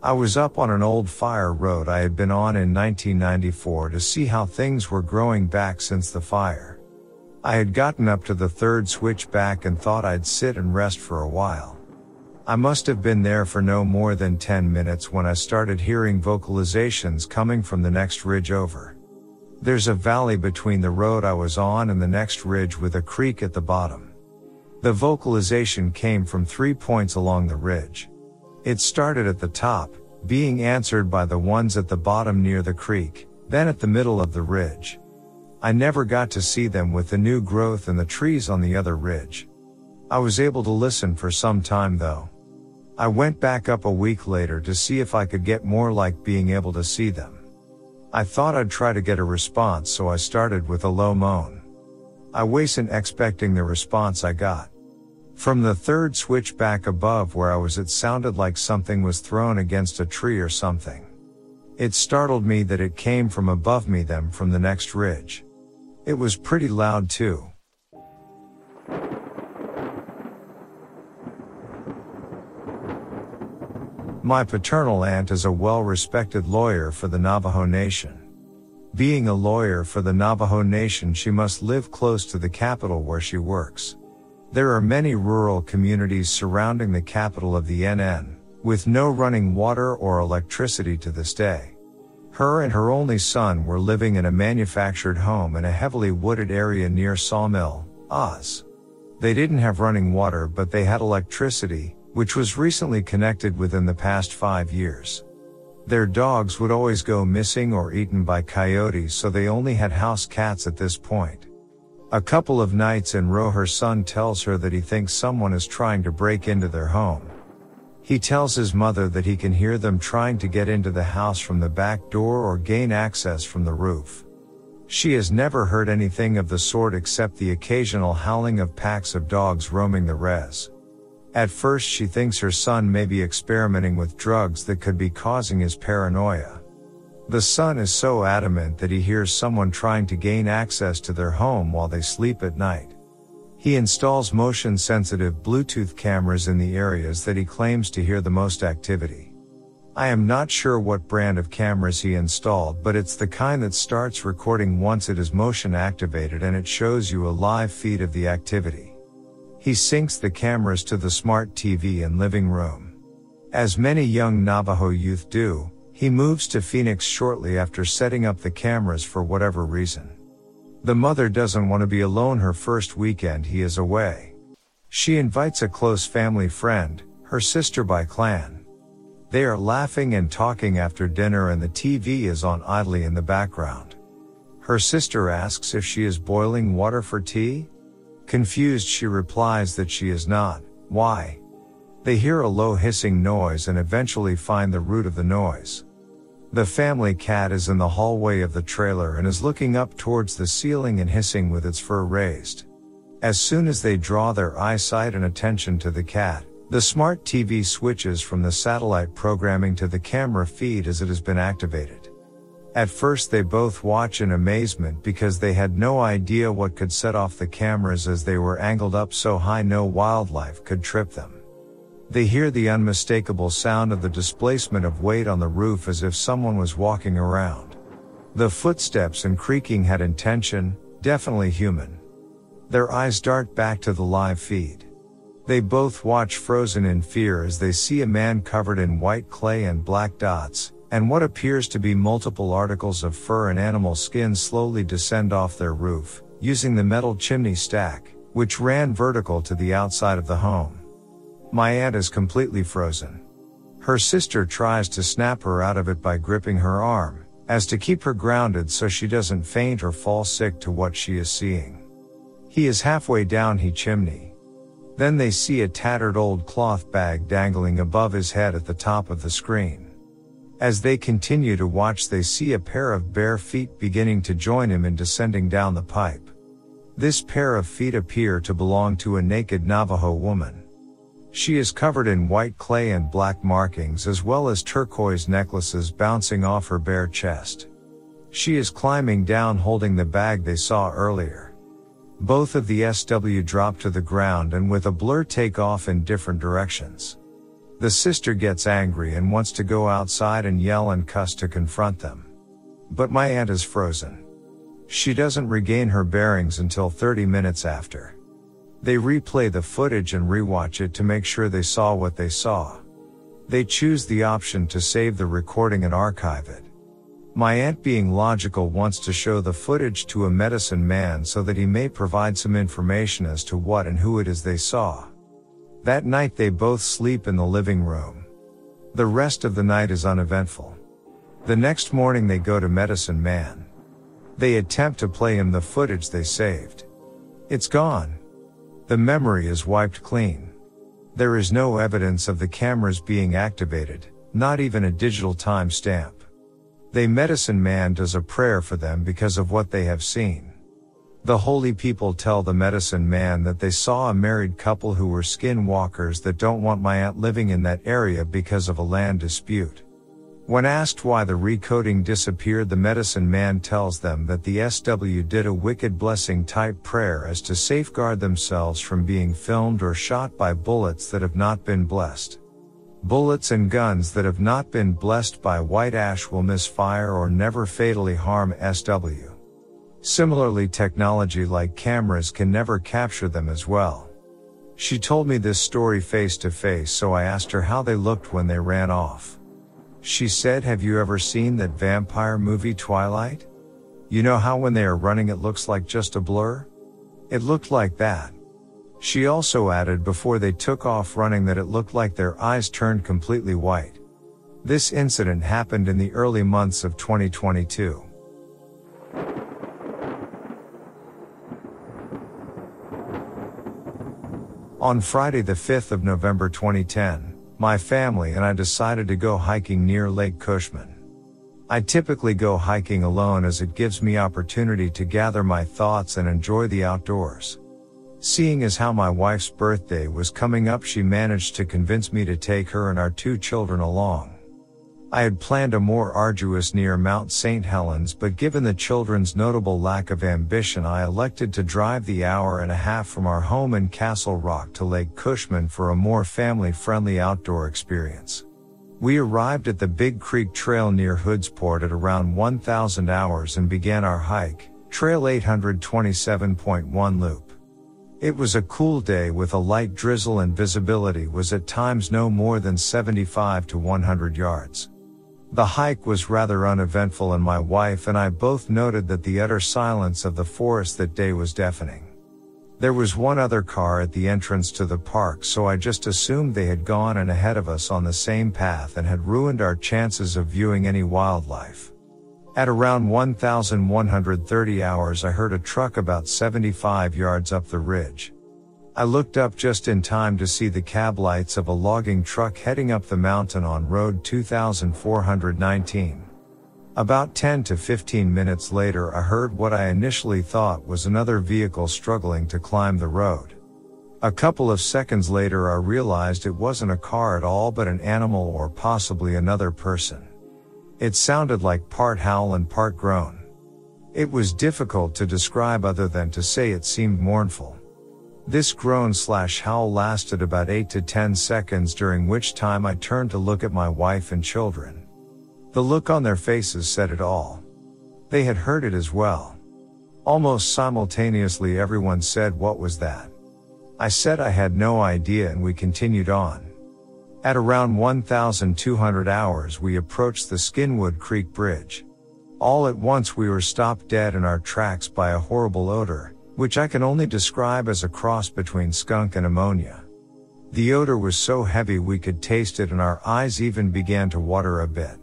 I was up on an old fire road I had been on in 1994 to see how things were growing back since the fire. I had gotten up to the third switchback and thought I'd sit and rest for a while. I must have been there for no more than 10 minutes when I started hearing vocalizations coming from the next ridge over. There's a valley between the road I was on and the next ridge with a creek at the bottom. The vocalization came from three points along the ridge. It started at the top, being answered by the ones at the bottom near the creek, then at the middle of the ridge. I never got to see them with the new growth and the trees on the other ridge. I was able to listen for some time though. I went back up a week later to see if I could get more like being able to see them. I thought I'd try to get a response so I started with a low moan. I wasn't expecting the response I got. From the third switch back above where I was it sounded like something was thrown against a tree or something. It startled me that it came from above me them from the next ridge. It was pretty loud too. My paternal aunt is a well-respected lawyer for the Navajo Nation. Being a lawyer for the Navajo Nation she must live close to the capital where she works. There are many rural communities surrounding the capital of the NN, with no running water or electricity to this day. Her and her only son were living in a manufactured home in a heavily wooded area near Sawmill, Oz. They didn't have running water but they had electricity, which was recently connected within the past five years. Their dogs would always go missing or eaten by coyotes so they only had house cats at this point. A couple of nights in row her son tells her that he thinks someone is trying to break into their home. He tells his mother that he can hear them trying to get into the house from the back door or gain access from the roof. She has never heard anything of the sort except the occasional howling of packs of dogs roaming the res. At first she thinks her son may be experimenting with drugs that could be causing his paranoia. The son is so adamant that he hears someone trying to gain access to their home while they sleep at night. He installs motion sensitive Bluetooth cameras in the areas that he claims to hear the most activity. I am not sure what brand of cameras he installed, but it's the kind that starts recording once it is motion activated and it shows you a live feed of the activity. He syncs the cameras to the smart TV in living room. As many young Navajo youth do, he moves to Phoenix shortly after setting up the cameras for whatever reason. The mother doesn't want to be alone her first weekend he is away. She invites a close family friend, her sister by clan. They are laughing and talking after dinner and the TV is on idly in the background. Her sister asks if she is boiling water for tea. Confused she replies that she is not, why? They hear a low hissing noise and eventually find the root of the noise. The family cat is in the hallway of the trailer and is looking up towards the ceiling and hissing with its fur raised. As soon as they draw their eyesight and attention to the cat, the smart TV switches from the satellite programming to the camera feed as it has been activated. At first they both watch in amazement because they had no idea what could set off the cameras as they were angled up so high no wildlife could trip them. They hear the unmistakable sound of the displacement of weight on the roof as if someone was walking around. The footsteps and creaking had intention, definitely human. Their eyes dart back to the live feed. They both watch frozen in fear as they see a man covered in white clay and black dots, and what appears to be multiple articles of fur and animal skin slowly descend off their roof, using the metal chimney stack, which ran vertical to the outside of the home. My aunt is completely frozen. Her sister tries to snap her out of it by gripping her arm, as to keep her grounded so she doesn't faint or fall sick to what she is seeing. He is halfway down he chimney. Then they see a tattered old cloth bag dangling above his head at the top of the screen. As they continue to watch they see a pair of bare feet beginning to join him in descending down the pipe. This pair of feet appear to belong to a naked Navajo woman. She is covered in white clay and black markings as well as turquoise necklaces bouncing off her bare chest. She is climbing down holding the bag they saw earlier. Both of the SW drop to the ground and with a blur take off in different directions. The sister gets angry and wants to go outside and yell and cuss to confront them. But my aunt is frozen. She doesn't regain her bearings until 30 minutes after. They replay the footage and rewatch it to make sure they saw what they saw. They choose the option to save the recording and archive it. My aunt being logical wants to show the footage to a medicine man so that he may provide some information as to what and who it is they saw. That night they both sleep in the living room. The rest of the night is uneventful. The next morning they go to medicine man. They attempt to play him the footage they saved. It's gone. The memory is wiped clean. There is no evidence of the cameras being activated, not even a digital timestamp. They medicine man does a prayer for them because of what they have seen. The holy people tell the medicine man that they saw a married couple who were skinwalkers that don't want my aunt living in that area because of a land dispute. When asked why the recoding disappeared, the medicine man tells them that the SW did a wicked blessing type prayer as to safeguard themselves from being filmed or shot by bullets that have not been blessed. Bullets and guns that have not been blessed by white ash will misfire or never fatally harm SW. Similarly, technology like cameras can never capture them as well. She told me this story face to face, so I asked her how they looked when they ran off. She said, Have you ever seen that vampire movie Twilight? You know how when they are running it looks like just a blur? It looked like that. She also added before they took off running that it looked like their eyes turned completely white. This incident happened in the early months of 2022. On Friday the 5th of November 2010, my family and I decided to go hiking near Lake Cushman. I typically go hiking alone as it gives me opportunity to gather my thoughts and enjoy the outdoors. Seeing as how my wife's birthday was coming up, she managed to convince me to take her and our two children along. I had planned a more arduous near Mount St. Helens, but given the children's notable lack of ambition, I elected to drive the hour and a half from our home in Castle Rock to Lake Cushman for a more family friendly outdoor experience. We arrived at the Big Creek Trail near Hoodsport at around 1000 hours and began our hike, Trail 827.1 loop. It was a cool day with a light drizzle and visibility was at times no more than 75 to 100 yards. The hike was rather uneventful and my wife and I both noted that the utter silence of the forest that day was deafening. There was one other car at the entrance to the park so I just assumed they had gone and ahead of us on the same path and had ruined our chances of viewing any wildlife. At around 1130 hours I heard a truck about 75 yards up the ridge. I looked up just in time to see the cab lights of a logging truck heading up the mountain on road 2419. About 10 to 15 minutes later I heard what I initially thought was another vehicle struggling to climb the road. A couple of seconds later I realized it wasn't a car at all but an animal or possibly another person. It sounded like part howl and part groan. It was difficult to describe other than to say it seemed mournful. This groan slash howl lasted about 8 to 10 seconds during which time I turned to look at my wife and children. The look on their faces said it all. They had heard it as well. Almost simultaneously everyone said what was that? I said I had no idea and we continued on. At around 1200 hours we approached the Skinwood Creek Bridge. All at once we were stopped dead in our tracks by a horrible odor, which I can only describe as a cross between skunk and ammonia. The odor was so heavy we could taste it and our eyes even began to water a bit.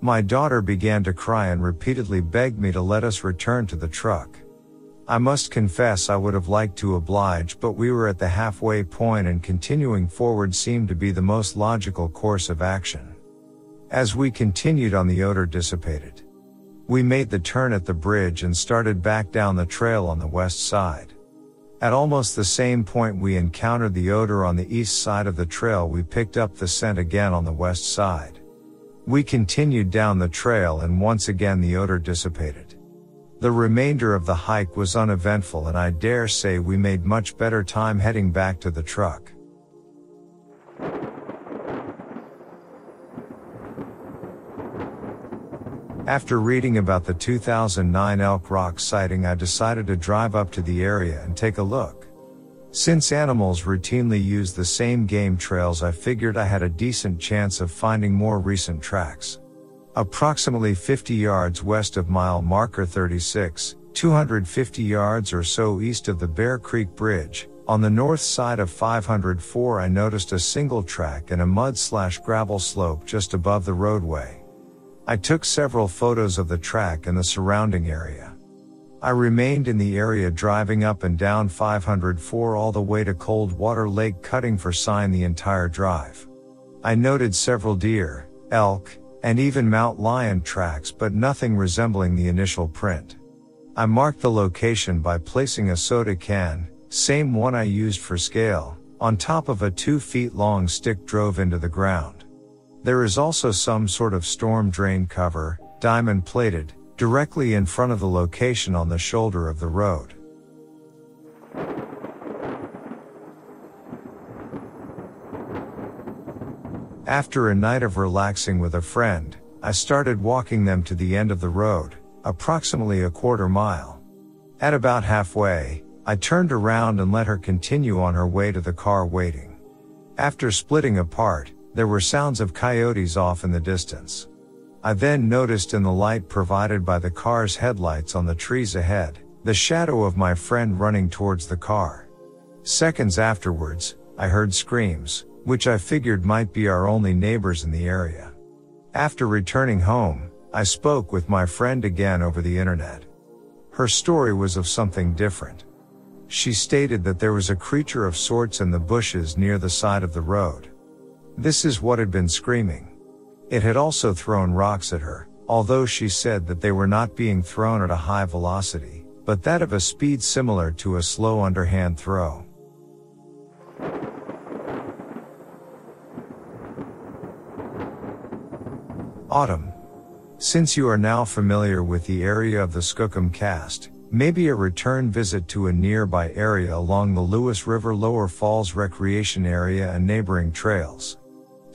My daughter began to cry and repeatedly begged me to let us return to the truck. I must confess I would have liked to oblige, but we were at the halfway point and continuing forward seemed to be the most logical course of action. As we continued on the odor dissipated. We made the turn at the bridge and started back down the trail on the west side. At almost the same point we encountered the odor on the east side of the trail we picked up the scent again on the west side. We continued down the trail and once again the odor dissipated. The remainder of the hike was uneventful and I dare say we made much better time heading back to the truck. After reading about the 2009 Elk Rock sighting, I decided to drive up to the area and take a look. Since animals routinely use the same game trails, I figured I had a decent chance of finding more recent tracks. Approximately 50 yards west of mile marker 36, 250 yards or so east of the Bear Creek Bridge, on the north side of 504 I noticed a single track and a mud slash gravel slope just above the roadway. I took several photos of the track and the surrounding area. I remained in the area driving up and down 504 all the way to Coldwater Lake cutting for sign the entire drive. I noted several deer, elk, and even Mount Lion tracks but nothing resembling the initial print. I marked the location by placing a soda can, same one I used for scale, on top of a two feet long stick drove into the ground. There is also some sort of storm drain cover, diamond plated, directly in front of the location on the shoulder of the road. After a night of relaxing with a friend, I started walking them to the end of the road, approximately a quarter mile. At about halfway, I turned around and let her continue on her way to the car waiting. After splitting apart, there were sounds of coyotes off in the distance. I then noticed in the light provided by the car's headlights on the trees ahead, the shadow of my friend running towards the car. Seconds afterwards, I heard screams, which I figured might be our only neighbors in the area. After returning home, I spoke with my friend again over the internet. Her story was of something different. She stated that there was a creature of sorts in the bushes near the side of the road. This is what had been screaming. It had also thrown rocks at her, although she said that they were not being thrown at a high velocity, but that of a speed similar to a slow underhand throw. Autumn. Since you are now familiar with the area of the Skookum Cast, maybe a return visit to a nearby area along the Lewis River Lower Falls Recreation Area and neighboring trails.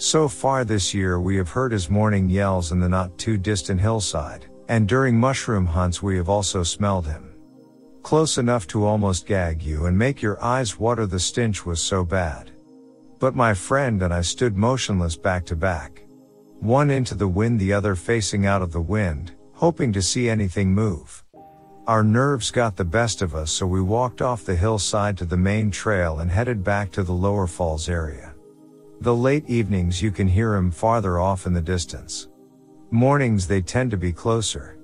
So far this year we have heard his morning yells in the not too distant hillside, and during mushroom hunts we have also smelled him. Close enough to almost gag you and make your eyes water the stench was so bad. But my friend and I stood motionless back to back one into the wind, the other facing out of the wind, hoping to see anything move. Our nerves got the best of us, so we walked off the hillside to the main trail and headed back to the lower falls area. The late evenings you can hear him farther off in the distance. Mornings they tend to be closer.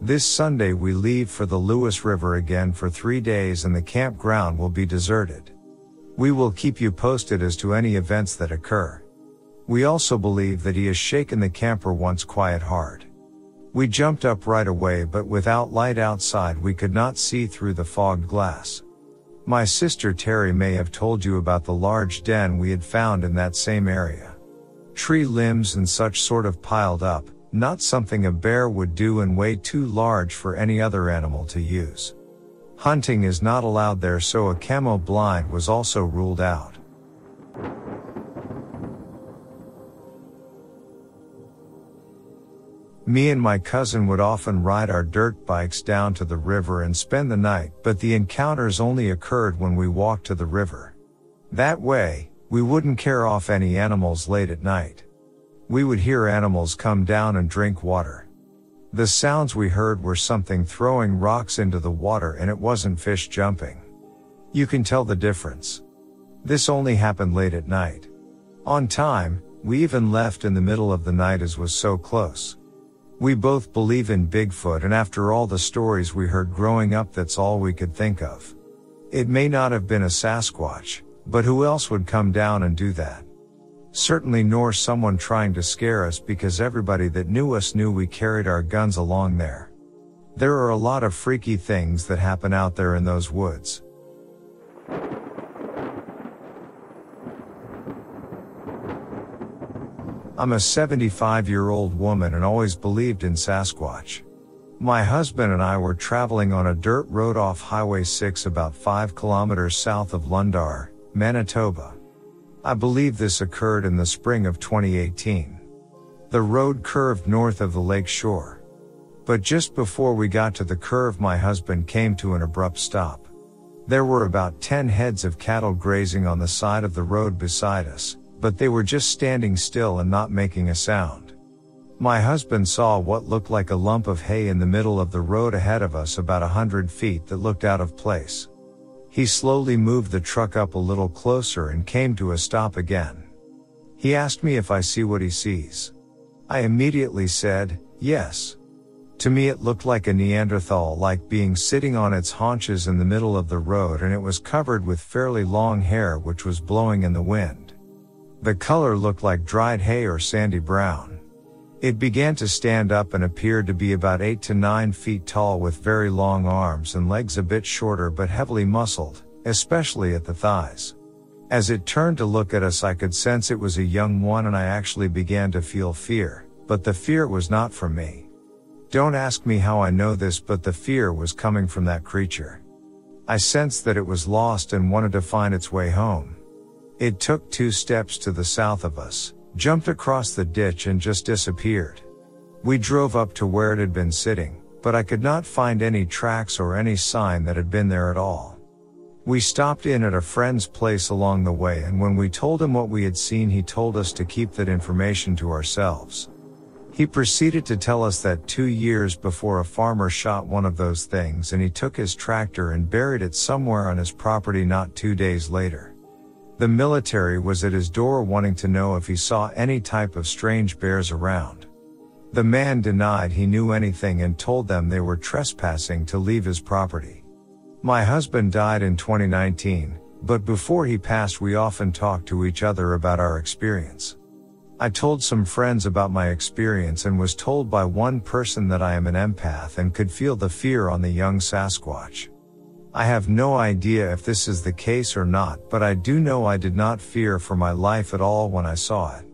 This Sunday we leave for the Lewis River again for three days and the campground will be deserted. We will keep you posted as to any events that occur. We also believe that he has shaken the camper once quiet hard. We jumped up right away but without light outside we could not see through the fogged glass. My sister Terry may have told you about the large den we had found in that same area. Tree limbs and such sort of piled up, not something a bear would do and way too large for any other animal to use. Hunting is not allowed there so a camo blind was also ruled out. Me and my cousin would often ride our dirt bikes down to the river and spend the night, but the encounters only occurred when we walked to the river. That way, We wouldn't care off any animals late at night. We would hear animals come down and drink water. The sounds we heard were something throwing rocks into the water and it wasn't fish jumping. You can tell the difference. This only happened late at night. On time, we even left in the middle of the night as was so close. We both believe in Bigfoot and after all the stories we heard growing up that's all we could think of. It may not have been a Sasquatch, but who else would come down and do that? Certainly nor someone trying to scare us because everybody that knew us knew we carried our guns along there. There are a lot of freaky things that happen out there in those woods. I'm a 75 year old woman and always believed in Sasquatch. My husband and I were traveling on a dirt road off Highway 6 about 5 kilometers south of Lundar, Manitoba. I believe this occurred in the spring of 2018. The road curved north of the lake shore. But just before we got to the curve my husband came to an abrupt stop. There were about 10 heads of cattle grazing on the side of the road beside us, but they were just standing still and not making a sound. My husband saw what looked like a lump of hay in the middle of the road ahead of us about a hundred feet that looked out of place. He slowly moved the truck up a little closer and came to a stop again. He asked me if I see what he sees. I immediately said, yes. To me it looked like a Neanderthal like being sitting on its haunches in the middle of the road and it was covered with fairly long hair which was blowing in the wind. The color looked like dried hay or sandy brown. It began to stand up and appeared to be about 8 to 9 feet tall with very long arms and legs a bit shorter but heavily muscled, especially at the thighs. As it turned to look at us I could sense it was a young one and I actually began to feel fear, but the fear was not from me. Don't ask me how I know this but the fear was coming from that creature. I sensed that it was lost and wanted to find its way home. It took two steps to the south of us, jumped across the ditch and just disappeared. We drove up to where it had been sitting, but I could not find any tracks or any sign that had been there at all. We stopped in at a friend's place along the way and when we told him what we had seen he told us to keep that information to ourselves. He proceeded to tell us that two years before a farmer shot one of those things and he took his tractor and buried it somewhere on his property not two days later. The military was at his door wanting to know if he saw any type of strange bears around. The man denied he knew anything and told them they were trespassing to leave his property. My husband died in 2019, but before he passed we often talked to each other about our experience. I told some friends about my experience and was told by one person that I am an empath and could feel the fear on the young Sasquatch. I have no idea if this is the case or not, but I do know I did not fear for my life at all when I saw it.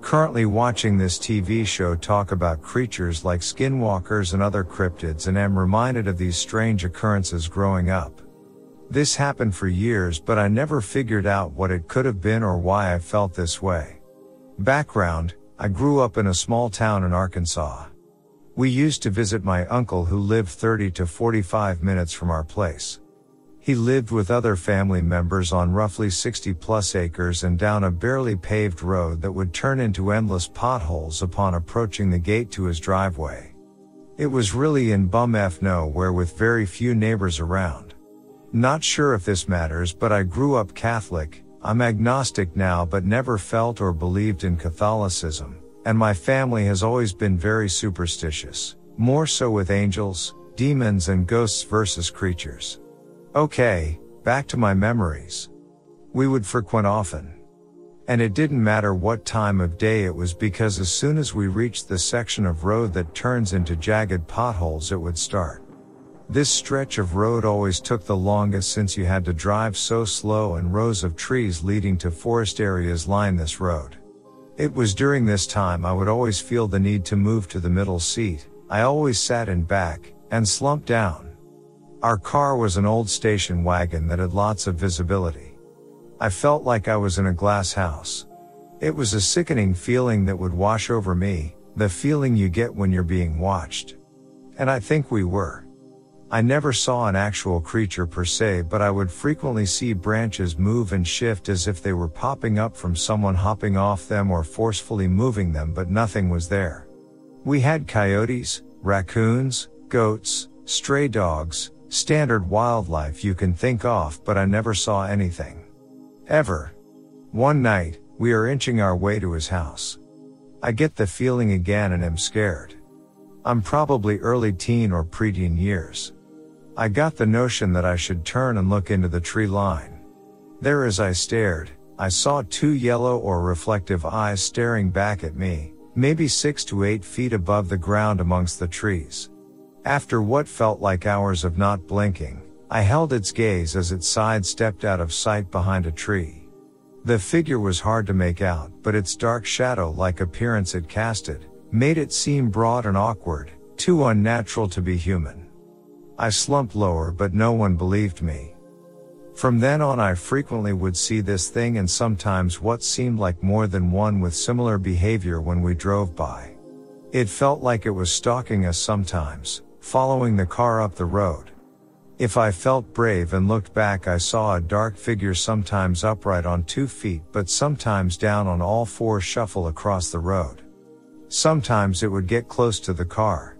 Currently watching this TV show talk about creatures like skinwalkers and other cryptids and am reminded of these strange occurrences growing up. This happened for years but I never figured out what it could have been or why I felt this way. Background, I grew up in a small town in Arkansas. We used to visit my uncle who lived 30 to 45 minutes from our place. He lived with other family members on roughly 60 plus acres and down a barely paved road that would turn into endless potholes upon approaching the gate to his driveway. It was really in bum F nowhere with very few neighbors around. Not sure if this matters but I grew up Catholic, I'm agnostic now but never felt or believed in Catholicism, and my family has always been very superstitious, more so with angels, demons and ghosts versus creatures. Okay, back to my memories. We would frequent often. And it didn't matter what time of day it was because as soon as we reached the section of road that turns into jagged potholes it would start. This stretch of road always took the longest since you had to drive so slow and rows of trees leading to forest areas line this road. It was during this time I would always feel the need to move to the middle seat. I always sat in back and slumped down. Our car was an old station wagon that had lots of visibility. I felt like I was in a glass house. It was a sickening feeling that would wash over me, the feeling you get when you're being watched. And I think we were. I never saw an actual creature per se, but I would frequently see branches move and shift as if they were popping up from someone hopping off them or forcefully moving them, but nothing was there. We had coyotes, raccoons, goats, stray dogs, standard wildlife you can think of, but I never saw anything. Ever. One night, we are inching our way to his house. I get the feeling again and am scared. I'm probably early teen or preteen years. I got the notion that I should turn and look into the tree line. There as I stared, I saw two yellow or reflective eyes staring back at me, maybe six to eight feet above the ground amongst the trees. After what felt like hours of not blinking, I held its gaze as it sidestepped out of sight behind a tree. The figure was hard to make out, but its dark shadow-like appearance it casted, made it seem broad and awkward, too unnatural to be human. I slumped lower but no one believed me. From then on I frequently would see this thing and sometimes what seemed like more than one with similar behavior when we drove by. It felt like it was stalking us sometimes, following the car up the road. If I felt brave and looked back, I saw a dark figure sometimes upright on two feet, but sometimes down on all four shuffle across the road. Sometimes it would get close to the car.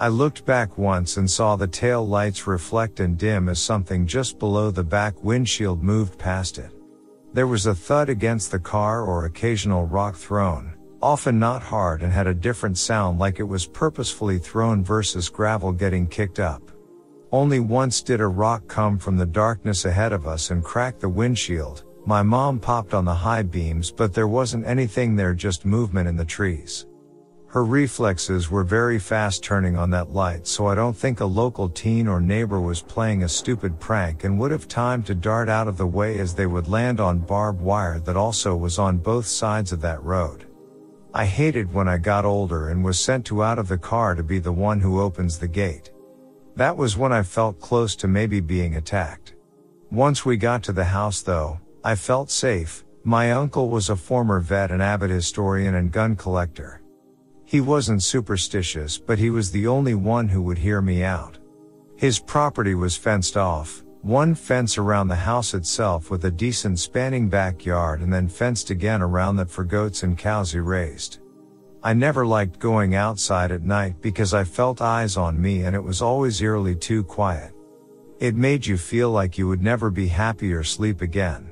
I looked back once and saw the tail lights reflect and dim as something just below the back windshield moved past it. There was a thud against the car or occasional rock thrown, often not hard and had a different sound like it was purposefully thrown versus gravel getting kicked up. Only once did a rock come from the darkness ahead of us and crack the windshield. My mom popped on the high beams, but there wasn't anything there, just movement in the trees. Her reflexes were very fast turning on that light, so I don't think a local teen or neighbor was playing a stupid prank and would have time to dart out of the way as they would land on barbed wire that also was on both sides of that road. I hated when I got older and was sent to out of the car to be the one who opens the gate. That was when I felt close to maybe being attacked. Once we got to the house though, I felt safe. My uncle was a former vet and avid historian and gun collector. He wasn't superstitious, but he was the only one who would hear me out. His property was fenced off, one fence around the house itself with a decent spanning backyard and then fenced again around that for goats and cows he raised. I never liked going outside at night because I felt eyes on me and it was always eerily too quiet. It made you feel like you would never be happy or sleep again.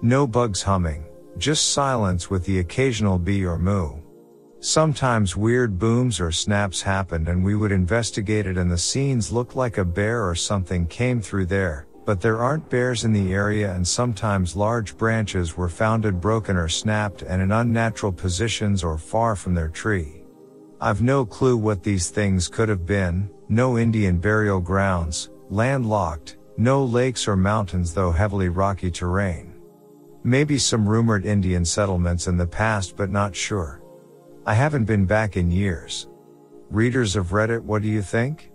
No bugs humming, just silence with the occasional bee or moo. Sometimes weird booms or snaps happened and we would investigate it and the scenes looked like a bear or something came through there, but there aren't bears in the area and sometimes large branches were founded broken or snapped and in unnatural positions or far from their tree. I've no clue what these things could have been, no Indian burial grounds, landlocked, no lakes or mountains though heavily rocky terrain. Maybe some rumored Indian settlements in the past but not sure. I haven't been back in years. Readers of Reddit, what do you think?